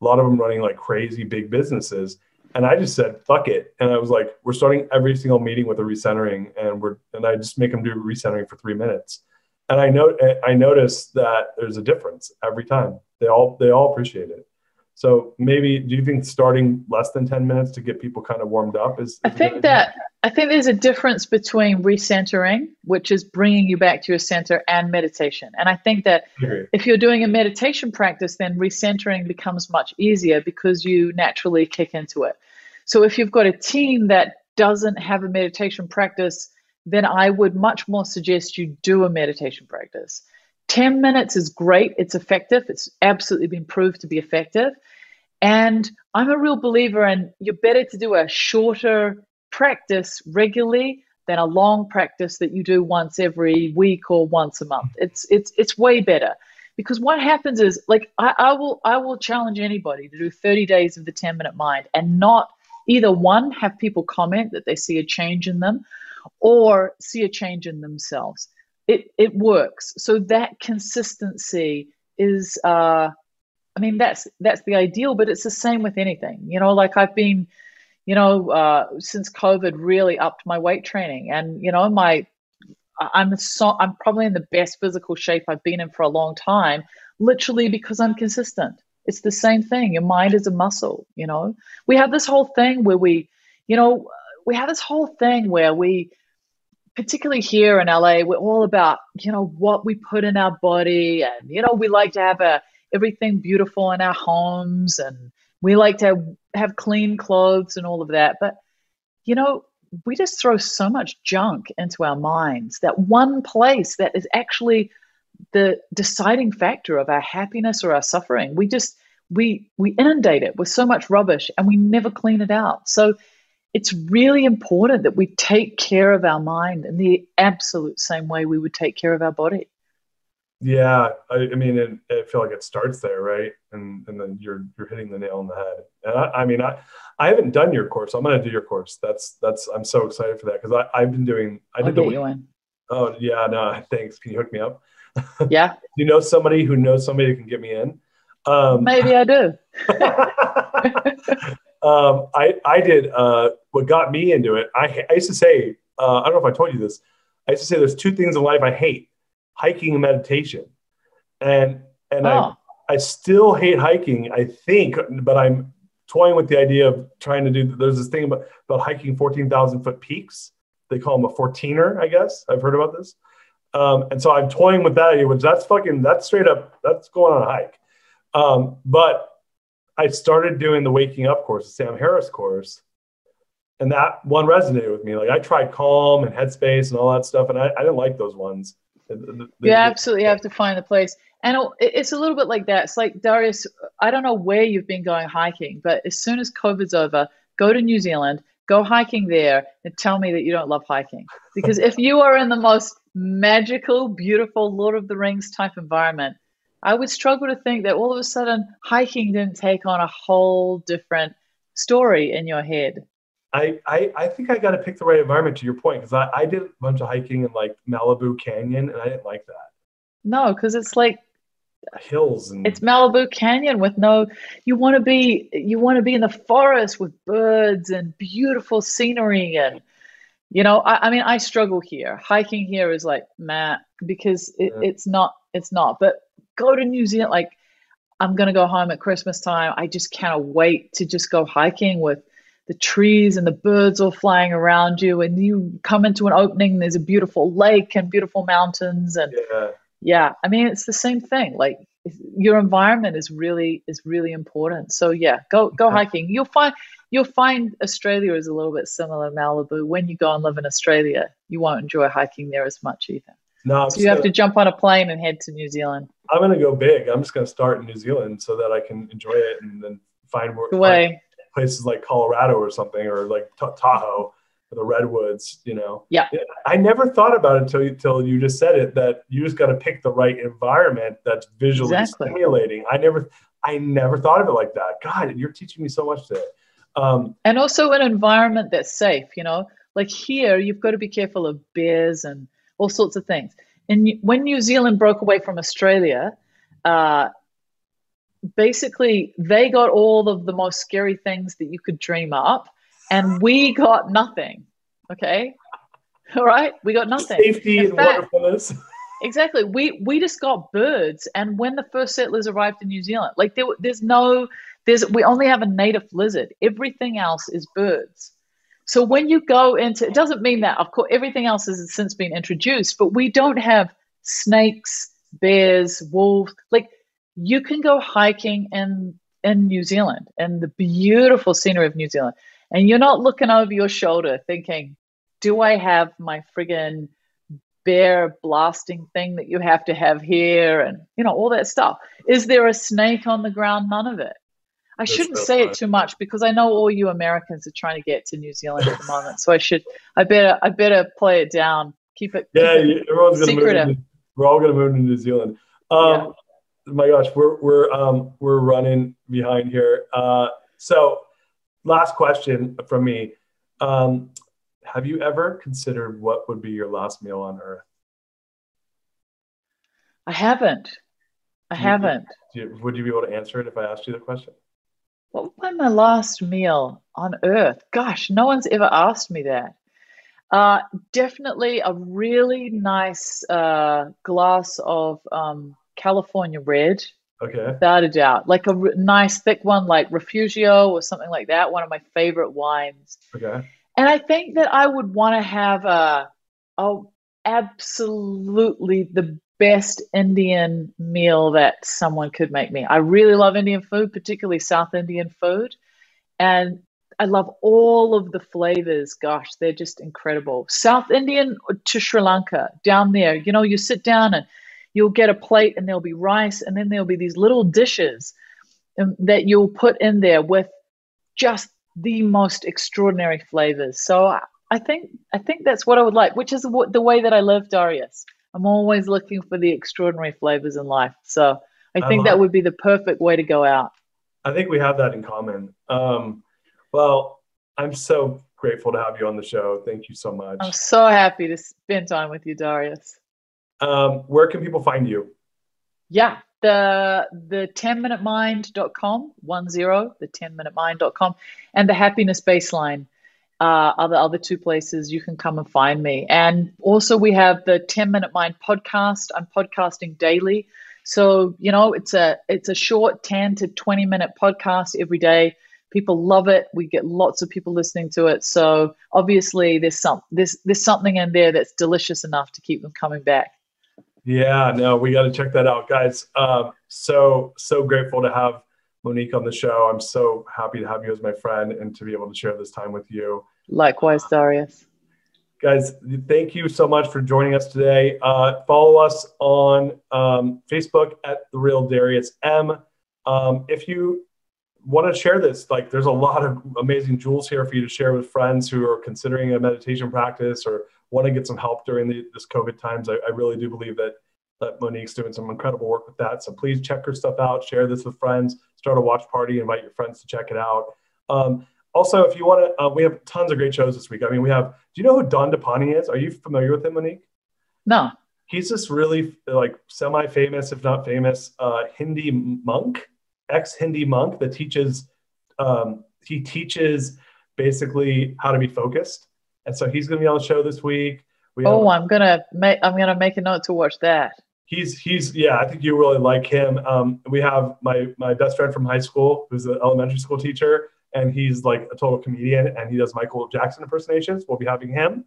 a lot of them running like crazy big businesses and I just said, fuck it. And I was like, we're starting every single meeting with a recentering and we're, and I just make them do recentering for three minutes. And I know, eh, I noticed that there's a difference every time. They all, they all appreciate it. So maybe, do you think starting less than 10 minutes to get people kind of warmed up is? is I think that, I think there's a difference between recentering, which is bringing you back to your center, and meditation. And I think that if you're doing a meditation practice, then recentering becomes much easier because you naturally kick into it. So if you've got a team that doesn't have a meditation practice, then I would much more suggest you do a meditation practice. 10 minutes is great, it's effective, it's absolutely been proved to be effective. And I'm a real believer in you're better to do a shorter practice regularly than a long practice that you do once every week or once a month. It's it's it's way better because what happens is like I, I will I will challenge anybody to do 30 days of the 10 minute mind and not either one have people comment that they see a change in them or see a change in themselves. It it works. So that consistency is uh I mean that's that's the ideal, but it's the same with anything. You know, like I've been you know, uh, since COVID really upped my weight training. And, you know, my, I'm so, I'm probably in the best physical shape I've been in for a long time, literally because I'm consistent. It's the same thing. Your mind is a muscle, you know. We have this whole thing where we, you know, we have this whole thing where we, particularly here in LA, we're all about, you know, what we put in our body. And, you know, we like to have a, everything beautiful in our homes and we like to have clean clothes and all of that. But, you know, we just throw so much junk into our minds that one place that is actually the deciding factor of our happiness or our suffering. We just, we, we inundate it with so much rubbish and we never clean it out. So it's really important that we take care of our mind in the absolute same way we would take care of our body. Yeah, I, I mean, it, I feel like it starts there, right? And and then you're you're hitting the nail on the head. And I, I mean, I I haven't done your course. I'm going to do your course. That's that's I'm so excited for that because I I've been doing. I I'll did the. You in. Oh yeah, no, thanks. Can you hook me up? Yeah. you know somebody who knows somebody who can get me in? Um, Maybe I do. um, I I did. Uh, what got me into it? I I used to say. Uh, I don't know if I told you this. I used to say there's two things in life I hate hiking and meditation. And and oh. I I still hate hiking, I think, but I'm toying with the idea of trying to do there's this thing about, about hiking 14,000 foot peaks. they call them a 14er, I guess. I've heard about this. Um, and so I'm toying with that idea, which that's fucking, that's straight up, that's going on a hike. Um, but I started doing the waking up course, the Sam Harris course. And that one resonated with me. Like I tried Calm and Headspace and all that stuff, and I, I didn't like those ones. You absolutely have to find the place. And it's a little bit like that. It's like, Darius, I don't know where you've been going hiking, but as soon as COVID's over, go to New Zealand, go hiking there, and tell me that you don't love hiking. Because if you are in the most magical, beautiful Lord of the Rings type environment, I would struggle to think that all of a sudden hiking didn't take on a whole different story in your head. I, I, I think I got to pick the right environment to your point because I, I did a bunch of hiking in like Malibu Canyon and I didn't like that. No, because it's like hills and it's Malibu Canyon with no you want to be you want to be in the forest with birds and beautiful scenery and you know I, I mean I struggle here hiking here is like man because it, yeah. it's not it's not but go to New Zealand like I'm gonna go home at Christmas time. I just cannot wait to just go hiking with the trees and the birds all flying around you. And you come into an opening there's a beautiful lake and beautiful mountains and yeah. Yeah i mean it's the same thing. Like your environment is really is really important. So yeah go go hiking. You'll find you'll find australia is a little bit similar to malibu. When you go and live in australia you won't enjoy hiking there as much either no so you have to jump on a plane and head to new zealand i'm going to go big i'm just going to start in new zealand so that i can enjoy it and then find more way. places like colorado or something or like tahoe or the redwoods, you know. Yeah. I never thought about it until you, until you just said it that you just got to pick the right environment that's visually exactly. stimulating. I never I never thought of it like that. God, you're teaching me so much today. Um, and also an environment that's safe, you know. Like here, you've got to be careful of bears and all sorts of things. And when New Zealand broke away from Australia, uh, basically they got all of the most scary things that you could dream up and we got nothing. Okay. All right. We got nothing. Safety in and wonderfulness. exactly. We we just got birds. And when the first settlers arrived in New Zealand, like there, there's no, there's we only have a native lizard. Everything else is birds. So when you go into, it doesn't mean that of course everything else has since been introduced, but we don't have snakes, bears, wolves. Like you can go hiking in in New Zealand and the beautiful scenery of New Zealand and you're not looking over your shoulder thinking, do I have my friggin' bear blasting thing that you have to have here? And you know all that stuff. Is there a snake on the ground? None of it i shouldn't say it too much because i know all you americans are trying to get to new zealand at the moment so i should i better i better play it down keep it yeah keep it everyone's move to, we're all gonna move to new zealand um yeah. my gosh we're we're um we're running behind here uh so last question from me. Um, have you ever considered what would be your last meal on earth? I haven't. I haven't. You, would you be able to answer it if I asked you the question? What would be my last meal on earth? Gosh, no one's ever asked me that. Uh, definitely a really nice uh, glass of um, California red Okay. Without a doubt. Like a r- nice thick one, like Refugio or something like that. One of my favorite wines. Okay. And I think that I would want to have a, a absolutely the best Indian meal that someone could make me. I really love Indian food, particularly South Indian food. And I love all of the flavors. Gosh, they're just incredible. South Indian to Sri Lanka, down there, you know, you sit down and you'll get a plate and there'll be rice and then there'll be these little dishes um, that you'll put in there with just the most extraordinary flavors. So I, think I think that's what I would like, which is the, the way that I live, Darius. I'm always looking for the extraordinary flavors in life. So I think that would be the perfect way to go out. I think we have that in common. Um, well, I'm so grateful to have you on the show. Thank you so much. I'm so happy to spend time with you, Darius. Um, where can people find you? Yeah, the the 10minutemind.com, one zero, the 10minutemind.com, and the happiness baseline uh, the other two places you can come and find me. And also, we have the 10 Minute Mind podcast. I'm podcasting daily. So, you know, it's a it's a short 10 to 20 minute podcast every day People love it. We get lots of people listening to it. So obviously, there's some there's there's something in there that's delicious enough to keep them coming back. Yeah, no, we got to check that out, guys. Um, so so grateful to have Monique on the show. I'm so happy to have you as my friend and to be able to share this time with you. Likewise, Darius. Guys, thank you so much for joining us today. Uh, follow us on um, Facebook at the Real Darius M. Um, if you want to share this, like there's a lot of amazing jewels here for you to share with friends who are considering a meditation practice or want to get some help during the, this COVID times. I, I really do believe that that Monique's doing some incredible work with that. So please check her stuff out, share this with friends, start a watch party, invite your friends to check it out. Um, also, if you want to, uh, we have tons of great shows this week. I mean, we have, do you know who Dandapani is? Are you familiar with him, Monique? No. He's this really like semi-famous, if not famous, uh, Hindi monk, ex-Hindi monk that teaches, um, he teaches basically how to be focused. And so he's going to be on the show this week. We oh, have, I'm gonna make I'm gonna make a note to watch that. He's he's yeah, I think you really like him. Um, we have my my best friend from high school, who's an elementary school teacher, and he's like a total comedian, and he does Michael Jackson impersonations. We'll be having him.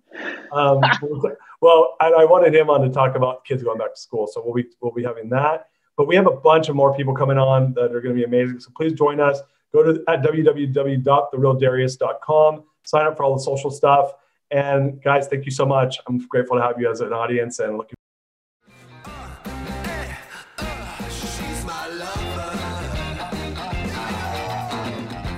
Um, well, and I wanted him on to talk about kids going back to school, so we'll be we'll be having that. But we have a bunch of more people coming on that are going to be amazing. So please join us. Go to at www.therealdarius.com. Sign up for all the social stuff. And guys, thank you so much. I'm grateful to have you as an audience and looking.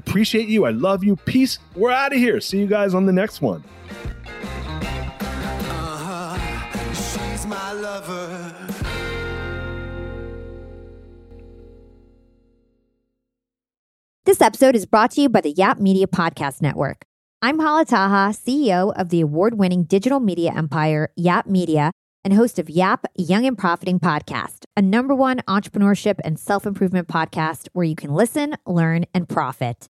Appreciate you. I love you. Peace. We're out of here. See you guys on the next one. This episode is brought to you by the Yap Media Podcast Network. I'm Hala Taha, CEO of the award winning digital media empire, Yap Media, and host of Yap Young and Profiting Podcast, a number one entrepreneurship and self improvement podcast where you can listen, learn, and profit.